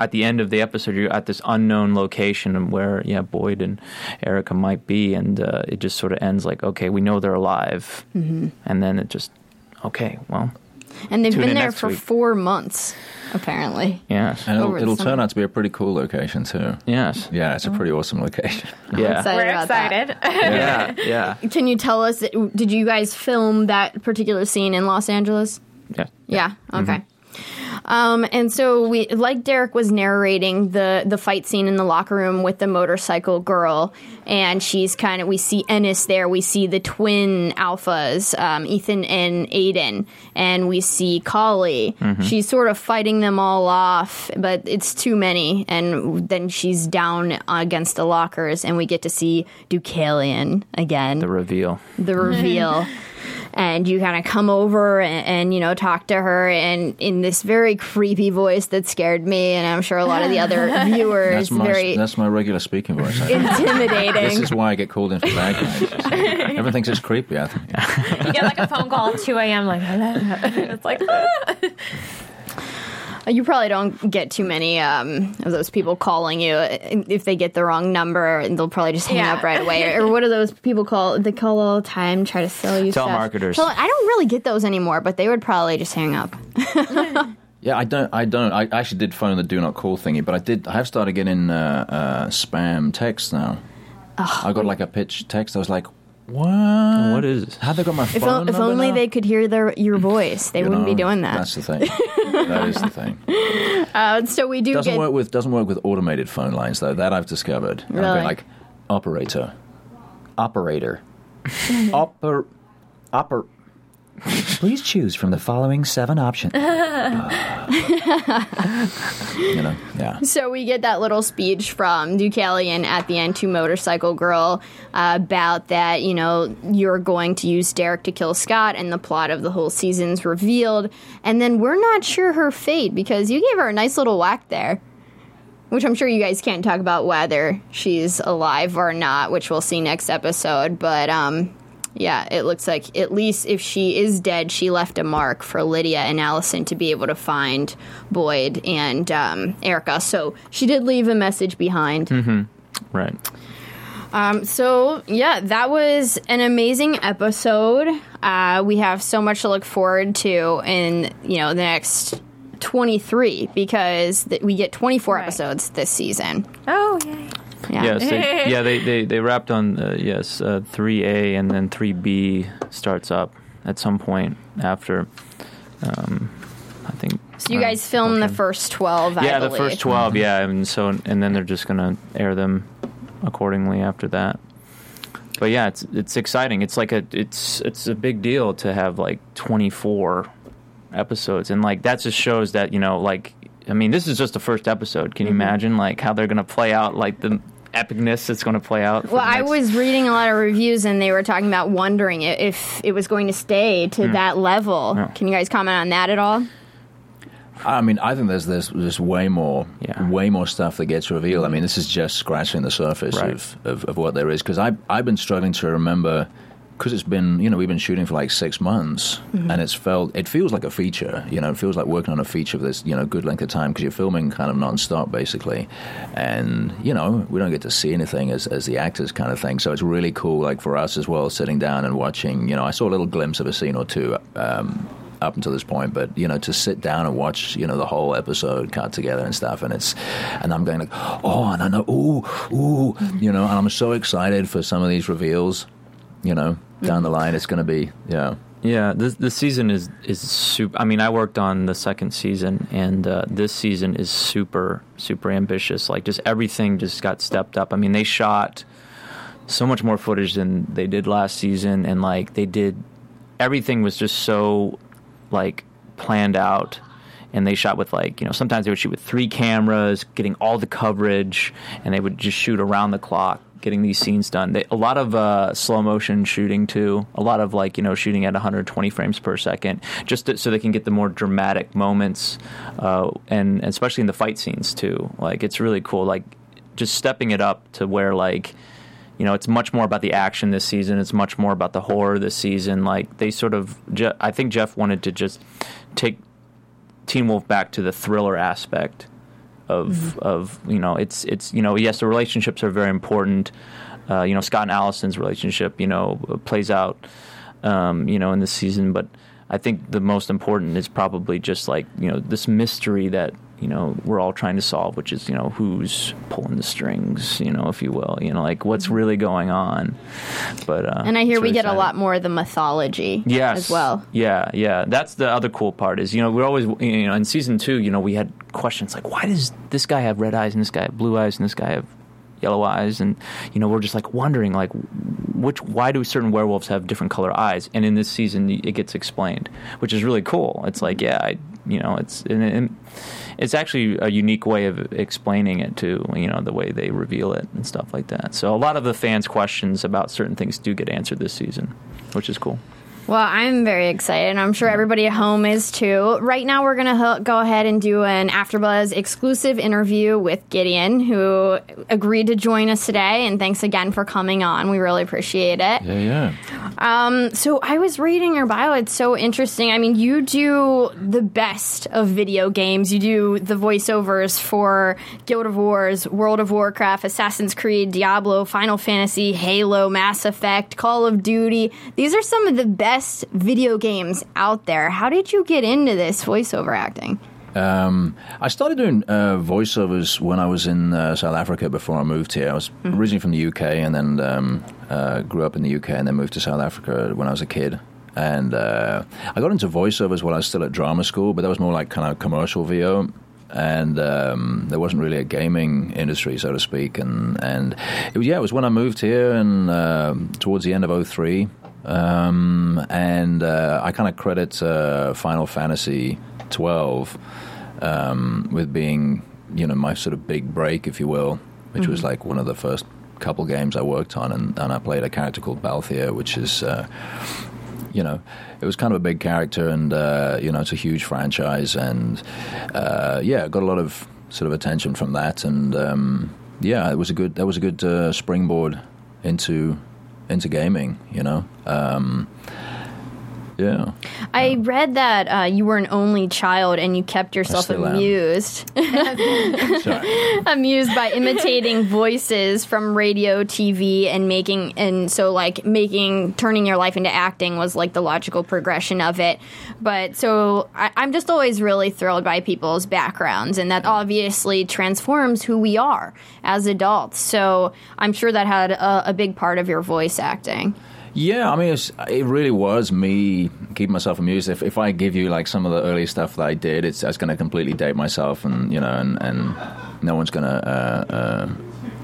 at the end of the episode, you're at this unknown location where yeah Boyd and Erica might be, and uh, it just sort of ends like okay, we know they're alive, mm-hmm. and then it just okay, well, And they've Tune been there for week. four months, apparently. yes, And it'll, it'll turn out to be a pretty cool location too. yes, Yeah, it's a pretty awesome location. yeah, excited We're about that. excited. yeah, yeah, Can you tell us, did you guys film that particular scene in Los Angeles? yeah. Yeah. Mm-hmm. Okay. Um, and so we, like Derek was narrating the the fight scene in the locker room with the motorcycle girl, and she's kind of we see Ennis there, we see the twin alphas, um, Ethan and Aiden, and we see Kali. She's sort of fighting them all off, but it's too many, and then she's down against the lockers, and we get to see Deucalion again The reveal. the reveal. And you kind of come over and, and, you know, talk to her and in this very creepy voice that scared me. And I'm sure a lot of the other viewers, That's my very that's my regular speaking voice. I intimidating. This is why I get called in for bad guys. Everyone thinks it's creepy. I think. You get like a phone call at 2 a.m. like, it's like, ah. You probably don't get too many um, of those people calling you if they get the wrong number, and they'll probably just hang Yeah. up right away. Or what do those people call? They call all the time, try to sell you. stuff. Telemarketers. Tele- I don't really get those anymore, but they would probably just hang up. Yeah, I don't. I don't. I actually did phone the do not call thingy, but I did. I have started getting uh, uh, spam texts now. I got like a pitch text. I was like, "What? What is this? How they got my If, phone o- if number only now? they could hear their your voice, they You wouldn't be know, doing that. That's the thing. that is the thing. Uh, so we do Doesn't get work with doesn't work with automated phone lines though. That I've discovered. I've Really? been like operator, operator, oper, oper. Please choose from the following seven options. you know, yeah. So we get that little speech from Deucalion at the end to Motorcycle Girl uh, about that, you know, you're going to use Derek to kill Scott, and the plot of the whole season's revealed. And then we're not sure her fate because you gave her a nice little whack there. Which I'm sure you guys can't talk about whether she's alive or not, which we'll see next episode. But um, yeah, it looks like at least if she is dead, she left a mark for Lydia and Allison to be able to find Boyd and um, Erica. So she did leave a message behind. Right. Um, so yeah, that was an amazing episode. Uh, we have so much to look forward to in you know the next 23 because th- we get 24 Right. episodes this season. oh, yay. Yeah. Yes, they, yeah, they, they, they wrapped on uh, yes uh, three A and then three B starts up at some point after. Um, I think. So you uh, guys filmed the first 12. I Yeah, the believe. first twelve. Yeah, and so and then they're just gonna air them accordingly after that. But yeah, it's it's exciting. It's like a it's it's a big deal to have like twenty four episodes, and like that just shows that you know like I mean this is just the first episode. Can you Mm-hmm. imagine like how they're gonna play out like the epicness that's gonna play out? Well, the I was reading a lot of reviews and they were talking about wondering if it was going to stay to that level. Yeah. Can you guys comment on that at all? I mean, I think there's there's just way more, Yeah. way more stuff that gets revealed. I mean, this is just scratching the surface Right. of, of, of what there is. Because I I've been struggling to remember because it's been you know we've been shooting for like six months and it's felt it feels like a feature. You know, it feels like working on a feature for this you know good length of time because you're filming kind of non-stop basically, and you know we don't get to see anything as as the actors kind of thing. So it's really cool, like for us as well, sitting down and watching. You know, I saw a little glimpse of a scene or two. Um, up until this point, but you know, to sit down and watch, you know, the whole episode cut together and stuff, and it's, and I'm going like, oh, and I know, ooh, ooh, you know, and I'm so excited for some of these reveals, you know, down the line. It's going to be, yeah, Yeah, this this season is is super. I mean, I worked on the second season, and uh, this season is super super ambitious. Like, just everything just got stepped up. I mean, they shot so much more footage than they did last season, and like they did everything was just so like planned out. And they shot with like you know sometimes they would shoot with three cameras, getting all the coverage, and they would just shoot around the clock getting these scenes done. They, a lot of uh, slow motion shooting too. A lot of like you know shooting at 120 frames per second, just to, so they can get the more dramatic moments, uh, and especially in the fight scenes too. Like it's really cool. Like just stepping it up to where like you know it's much more about the action this season. It's much more about the horror this season. Like they sort of, Je- I think Jeff wanted to just take Teen Wolf back to the thriller aspect of of you know it's it's you know yes the relationships are very important. Uh, you know Scott and Allison's relationship you know plays out um, you know in this season, but I think the most important is probably just like you know this mystery that you know we're all trying to solve, which is you know who's pulling the strings, you know if you will, you know like what's really going on. But uh, And I hear it's we really get a lot more of the mythology yes. as well. Yeah, yeah. That's the other cool part is you know we're always you know in season two you know we had questions like why does this guy have red eyes and this guy have blue eyes and this guy have yellow eyes and you know we're just like wondering like which why do certain werewolves have different color eyes and in this season it gets explained which is really cool it's like yeah I, you know it's and, and it's actually a unique way of explaining it too you know the way they reveal it and stuff like that. So a lot of the fans questions about certain things do get answered this season which is cool Well, I'm very excited. and I'm sure everybody at home is too. Right now, we're going to go ahead and do an AfterBuzz exclusive interview with Gideon, who agreed to join us today. And thanks again for coming on. We really appreciate it. Yeah, yeah. Um, so I was reading your bio. It's so interesting. I mean, you do the best of video games. You do the voiceovers for Guild of Wars, World of Warcraft, Assassin's Creed, Diablo, Final Fantasy, Halo, Mass Effect, Call of Duty. These are some of the best video games out there. How did you get into this voiceover acting? I started doing uh, voiceovers when I was in uh, South Africa before I moved here. I was originally from the UK and then um, uh, grew up in the UK and then moved to South Africa when I was a kid. And uh, I got into voiceovers while I was still at drama school, but that was more like kind of commercial VO. And um, there wasn't really a gaming industry, so to speak. And and it was, yeah, it was when I moved here and um towards the end of 03. Um, and uh, I kind of credit uh, Final Fantasy 12 um, with being, you know, my sort of big break, if you will, which was like one of the first couple games I worked on, and, and I played a character called Balthier, which is, uh, you know, it was kind of a big character, and uh, you know, it's a huge franchise, and uh, yeah, got a lot of sort of attention from that, and um, yeah, it was a good, that was a good uh, springboard into into gaming, you know. Um, yeah. I read that uh, you were an only child and you kept yourself amused. Amused by imitating voices from radio, TV, and making and so like making turning your life into acting was like the logical progression of it. But so I, I'm just always really thrilled by people's backgrounds, and that obviously transforms who we are as adults. So I'm sure that had a, a big part of your voice acting. Yeah, I mean, it's, it really was me keeping myself amused. If, if I give you like some of the early stuff that I did, it's, it's going to completely date myself, and you know, and, and no one's going to uh, uh,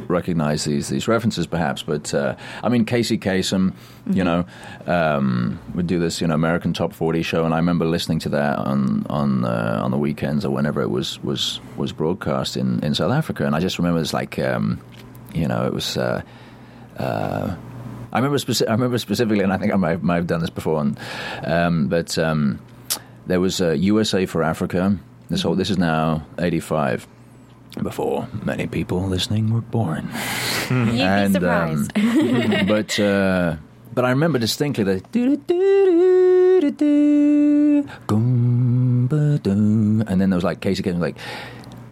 recognize these these references, perhaps. But uh, I mean, Casey Kasem, you know, um, would do this, you know, American Top Forty show, and I remember listening to that on on uh, on the weekends or whenever it was was was broadcast in, in South Africa, and I just remember it's like, um, you know, it was. Uh, uh, I remember, speci- I remember specifically, and I think I might, might have done this before, and, um, but um, there was uh, USA for Africa. This whole this is now eighty five. Before many people listening were born, You'd be surprised. um, but uh, but I remember distinctly the and then there was like Casey Kasem like.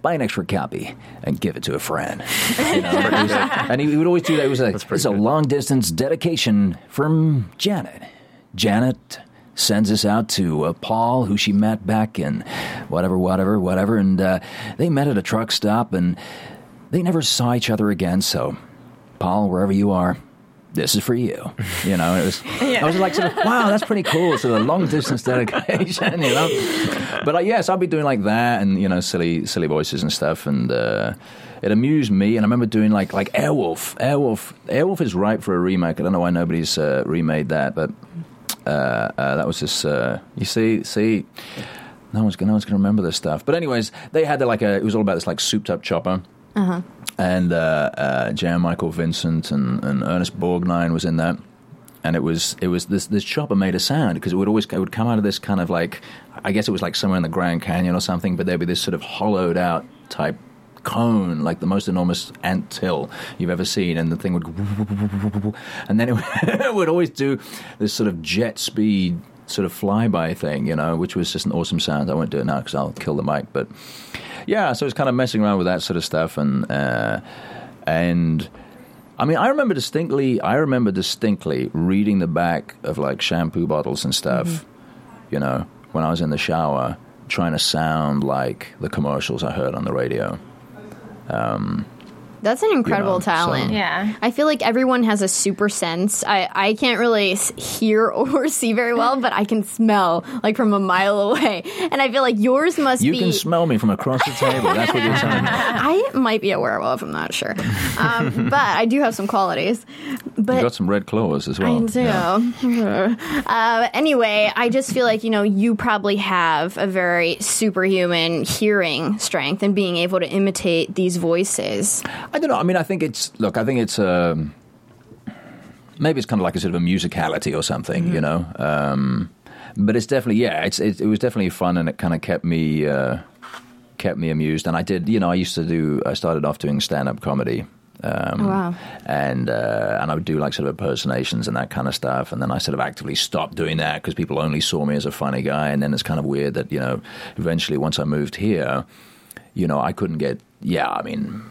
Buy an extra copy and give it to a friend. You know, like- and he would always do that. It was like, it's a long distance dedication from Janet. Janet sends this out to uh, Paul, who she met back in whatever, whatever, whatever. And uh, they met at a truck stop and they never saw each other again. So, Paul, wherever you are, this is for you. You know, it was, I was like, sort of, wow, that's pretty cool. So, a long distance dedication, you know. But uh, yes, I'll be doing like that and, you know, silly, silly voices and stuff. And, uh, it amused me, and I remember doing like like Airwolf. Airwolf, Airwolf is ripe for a remake. I don't know why nobody's uh, remade that, but uh, uh, that was just uh, you see see no one's gonna no one's gonna remember this stuff. But anyways, they had the, like a it was all about this like souped up chopper. And uh, uh, Jan Michael Vincent and, and Ernest Borgnine was in that, and it was it was this this chopper made a sound because it would always it would come out of this kind of like I guess it was like somewhere in the Grand Canyon or something, but there'd be this sort of hollowed out type cone, like the most enormous ant hill you've ever seen, and the thing would, and then it would, it would always do this sort of jet speed sort of flyby thing, you know, which was just an awesome sound. I won't do it now because I'll kill the mic, but yeah, so it's kind of messing around with that sort of stuff, and uh, and I mean, I remember distinctly. I remember distinctly reading the back of like shampoo bottles and stuff. Mm-hmm. You know, when I was in the shower, trying to sound like the commercials I heard on the radio. That's an incredible know, so- talent. Yeah. I feel like everyone has a super sense. I, I can't really hear or see very well, but I can smell like from a mile away. And I feel like yours must You be. can smell me from across the table. That's what you're telling me. I might be a werewolf. I'm not sure, um, but I do have some qualities. But You got some red claws as well. I do. Yeah. uh, anyway, I just feel like you know you probably have a very superhuman hearing strength and being able to imitate these voices. I don't know. I mean, I think it's look. I think it's um, maybe it's kind of like a sort of a musicality or something, Mm-hmm. you know. Um, but it's definitely yeah. It's it, it was definitely fun, and it kind of kept me uh, kept me amused. And I did, you know, I used to do. I started off doing stand up comedy. Um, Oh, wow. And uh, and I would do like sort of impersonations and that kind of stuff. And then I sort of actively stopped doing that because people only saw me as a funny guy. And then it's kind of weird that you know, eventually once I moved here, you know, I couldn't get. Yeah, I mean,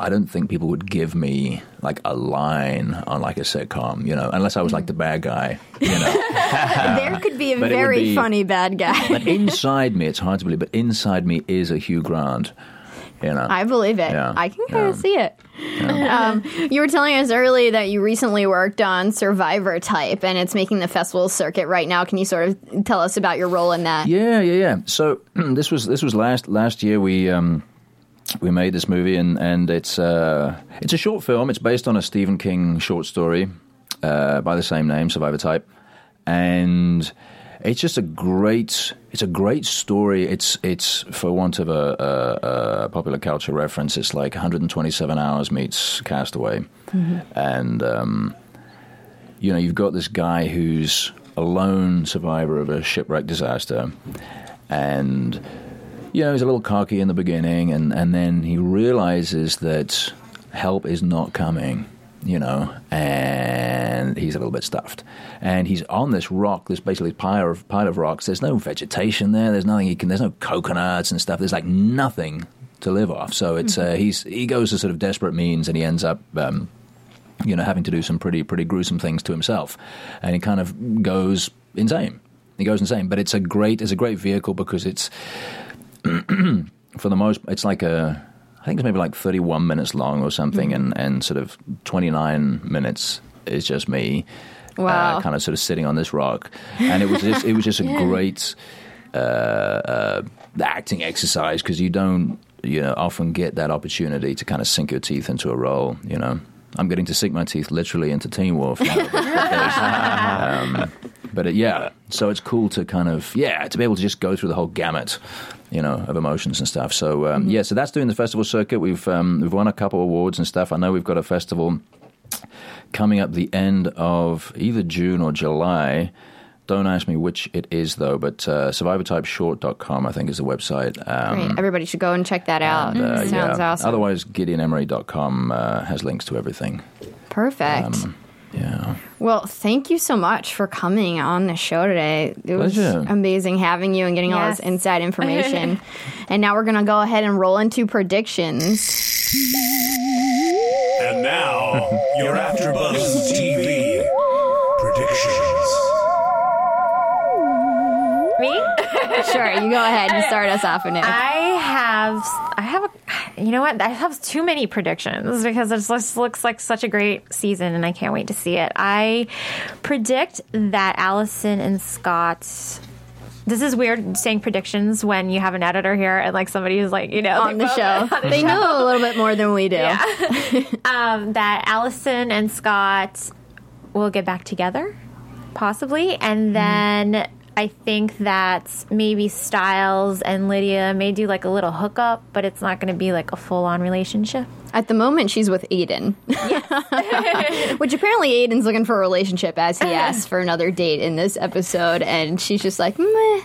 I don't think people would give me like a line on like a sitcom, you know, unless I was like the bad guy, you know. there could be a But very be- funny bad guy. but inside me, it's hard to believe, but inside me is a Hugh Grant, you know. I believe it. Yeah. I can kind of see it. Um, you were telling us earlier that you recently worked on Survivor Type, and it's making the festival circuit right now. Can you sort of tell us about your role in that? Yeah, yeah, yeah. So this was this was last last year. We um, we made this movie, and and it's uh, it's a short film. It's based on a Stephen King short story uh, by the same name, Survivor Type, and it's just a great it's a great story. It's it's for want of a, a, a popular culture reference, it's like 127 hours meets Castaway, and. Um, you know, you've got this guy who's a lone survivor of a shipwreck disaster, and you know he's a little cocky in the beginning, and and then he realizes that help is not coming. You know, and he's a little bit stuffed, and he's on this rock, this basically pile of pile of rocks. There's no vegetation there. There's nothing he can. There's no coconuts and stuff. There's like nothing to live off. So it's uh, he's he goes to sort of desperate means, and he ends up. Um, you know, having to do some pretty pretty gruesome things to himself, and he kind of goes insane. He goes insane, but it's a great it's a great vehicle because it's for the most it's like a I think it's maybe like thirty one minutes long or something, and and sort of twenty nine minutes is just me. Wow. Uh, kind of sort of sitting on this rock, and it was just it was just a great uh, uh, acting exercise because you don't you know often get that opportunity to kind of sink your teeth into a role. You know, I'm getting to sink my teeth literally into Teen Wolf. um, but it, yeah, so it's cool to kind of yeah to be able to just go through the whole gamut. You know of emotions and stuff. So um, yeah, so that's doing the festival circuit. We've um, we've won a couple awards and stuff. I know we've got a festival coming up the end of either June or July. Don't ask me which it is, though, but uh, survivortypeshort.com, I think, is the website. Um, Great. Everybody should go and check that out. and, uh, Sounds yeah. awesome. Otherwise, GideonEmery.com uh, has links to everything. Perfect. Um, Yeah. well, thank you so much for coming on the show today. It was Pleasure. amazing having you and getting all this inside information. and now we're going to go ahead and roll into predictions. And now, your AfterBuzz TV predictions. Me? Sure, you go ahead and start us off, Nick. I have, I have, a, you know what? I have too many predictions because it just looks like such a great season, and I can't wait to see it. I predict that Allison and Scott. This is weird saying predictions when you have an editor here and like somebody who's like you know on the show. on the They show. know a little bit more than we do. um, that Allison and Scott will get back together, possibly, and then I think that maybe Stiles and Lydia may do like a little hookup, but it's not going to be like a full on relationship. At the moment, she's with Aiden. Which apparently Aiden's looking for a relationship as he asks for another date in this episode, and she's just like, meh.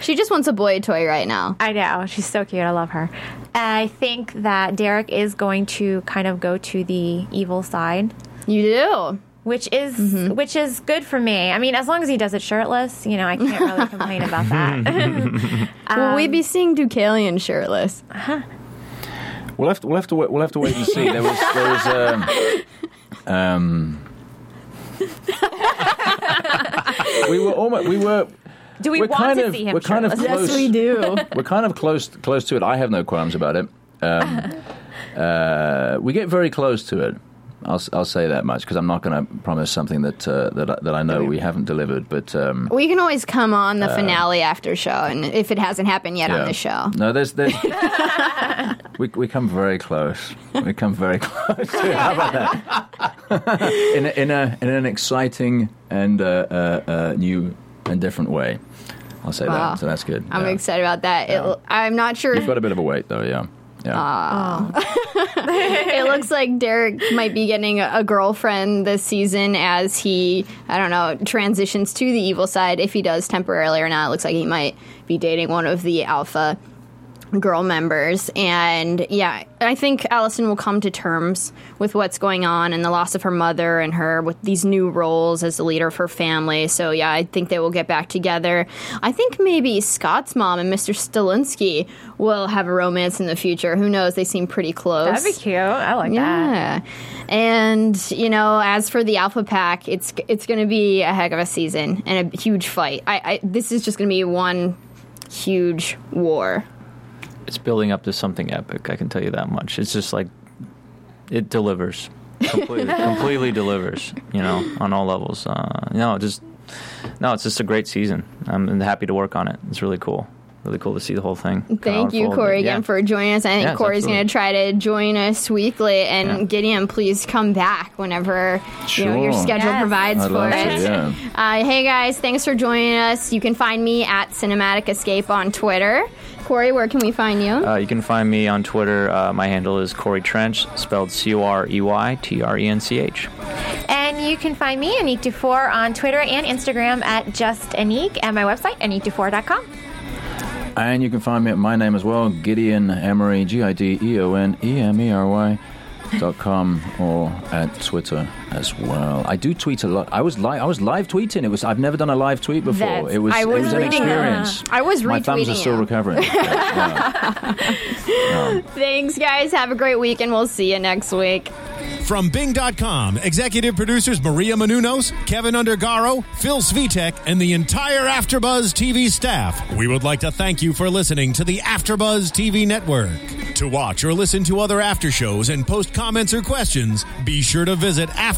She just wants a boy toy right now. I know she's so cute. I love her. I think that Derek is going to kind of go to the evil side. You do. Which is Mm-hmm. which is good for me. I mean, as long as he does it shirtless, you know, I can't really complain about that. Will we be seeing Deucalion shirtless? We'll have to we'll have to wait, we'll have to wait and see. There was there was um, um we were almost we were Do we We're want kind to of- see him we're kind of shirtless? close. Yes, we do. we're kind of close close to it. I have no qualms about it. Um, uh, we get very close to it. I'll, I'll say that much because I'm not going to promise something that uh, that I- that I know we haven't delivered. But um, We can always come on the finale after show, and if it hasn't happened yet on the show. No, there's there's we we come very close. We come very close. How about that? in a, in a in an exciting and uh, uh, uh, new and different way. I'll say Wow. that. So that's good. I'm yeah. excited about that. Yeah. It, I'm not sure. You've got a bit of a weight though. Yeah. Yeah. Ah. it looks like Derek might be getting a, a girlfriend this season as he, I don't know, transitions to the evil side. If he does temporarily or not, it looks like he might be dating one of the alpha girl members. And yeah, I think Allison will come to terms with what's going on and the loss of her mother and her with these new roles as the leader of her family. So yeah, I think they will get back together. I think maybe Scott's mom and Mr. Stilinski will have a romance in the future. Who knows? They seem pretty close. That'd be cute. I like that. Yeah. And, you know, as for the Alpha Pack, it's it's going to be a heck of a season and a huge fight. I, I this is just going to be one huge war. It's building up to something epic. I can tell you that much. It's just like it delivers, completely, completely delivers. You know, on all levels. Uh, no, just no. It's just a great season. I'm happy to work on it. It's really cool. Really cool to see the whole thing. Thank you, unfold. Corey, Yeah. again for joining us. I think Yes, Corey's going to try to join us weekly. And Yeah. Gideon, please come back whenever you know, your schedule Yes. provides I'd for love it. to, yeah. Uh, hey guys, thanks for joining us. You can find me at Cinematic Escape on Twitter. Corey, where can we find you? Uh, you can find me on Twitter. Uh, my handle is Corey Trench, spelled C O R E Y T R E N C H. And you can find me, Anik24, on Twitter and Instagram at just Anik, and my website, anik24.com. And you can find me at my name as well, Gideon Emery, G I D E O N E M E R Y. Dot com or at Twitter as well. I do tweet a lot. I was li- I was live tweeting. It was I've never done a live tweet before. That's- it was I it was was an reading- uh, experience. I was My thumbs are retweeting still you. recovering. Yeah. Thanks, guys. Have a great week, and we'll see you next week. From Bing.com, executive producers Maria Menounos, Keven Undergaro, Phil Svitek, and the entire Afterbuzz TV staff, we would like to thank you for listening to the Afterbuzz TV network. To watch or listen to other after shows and post comments or questions, be sure to visit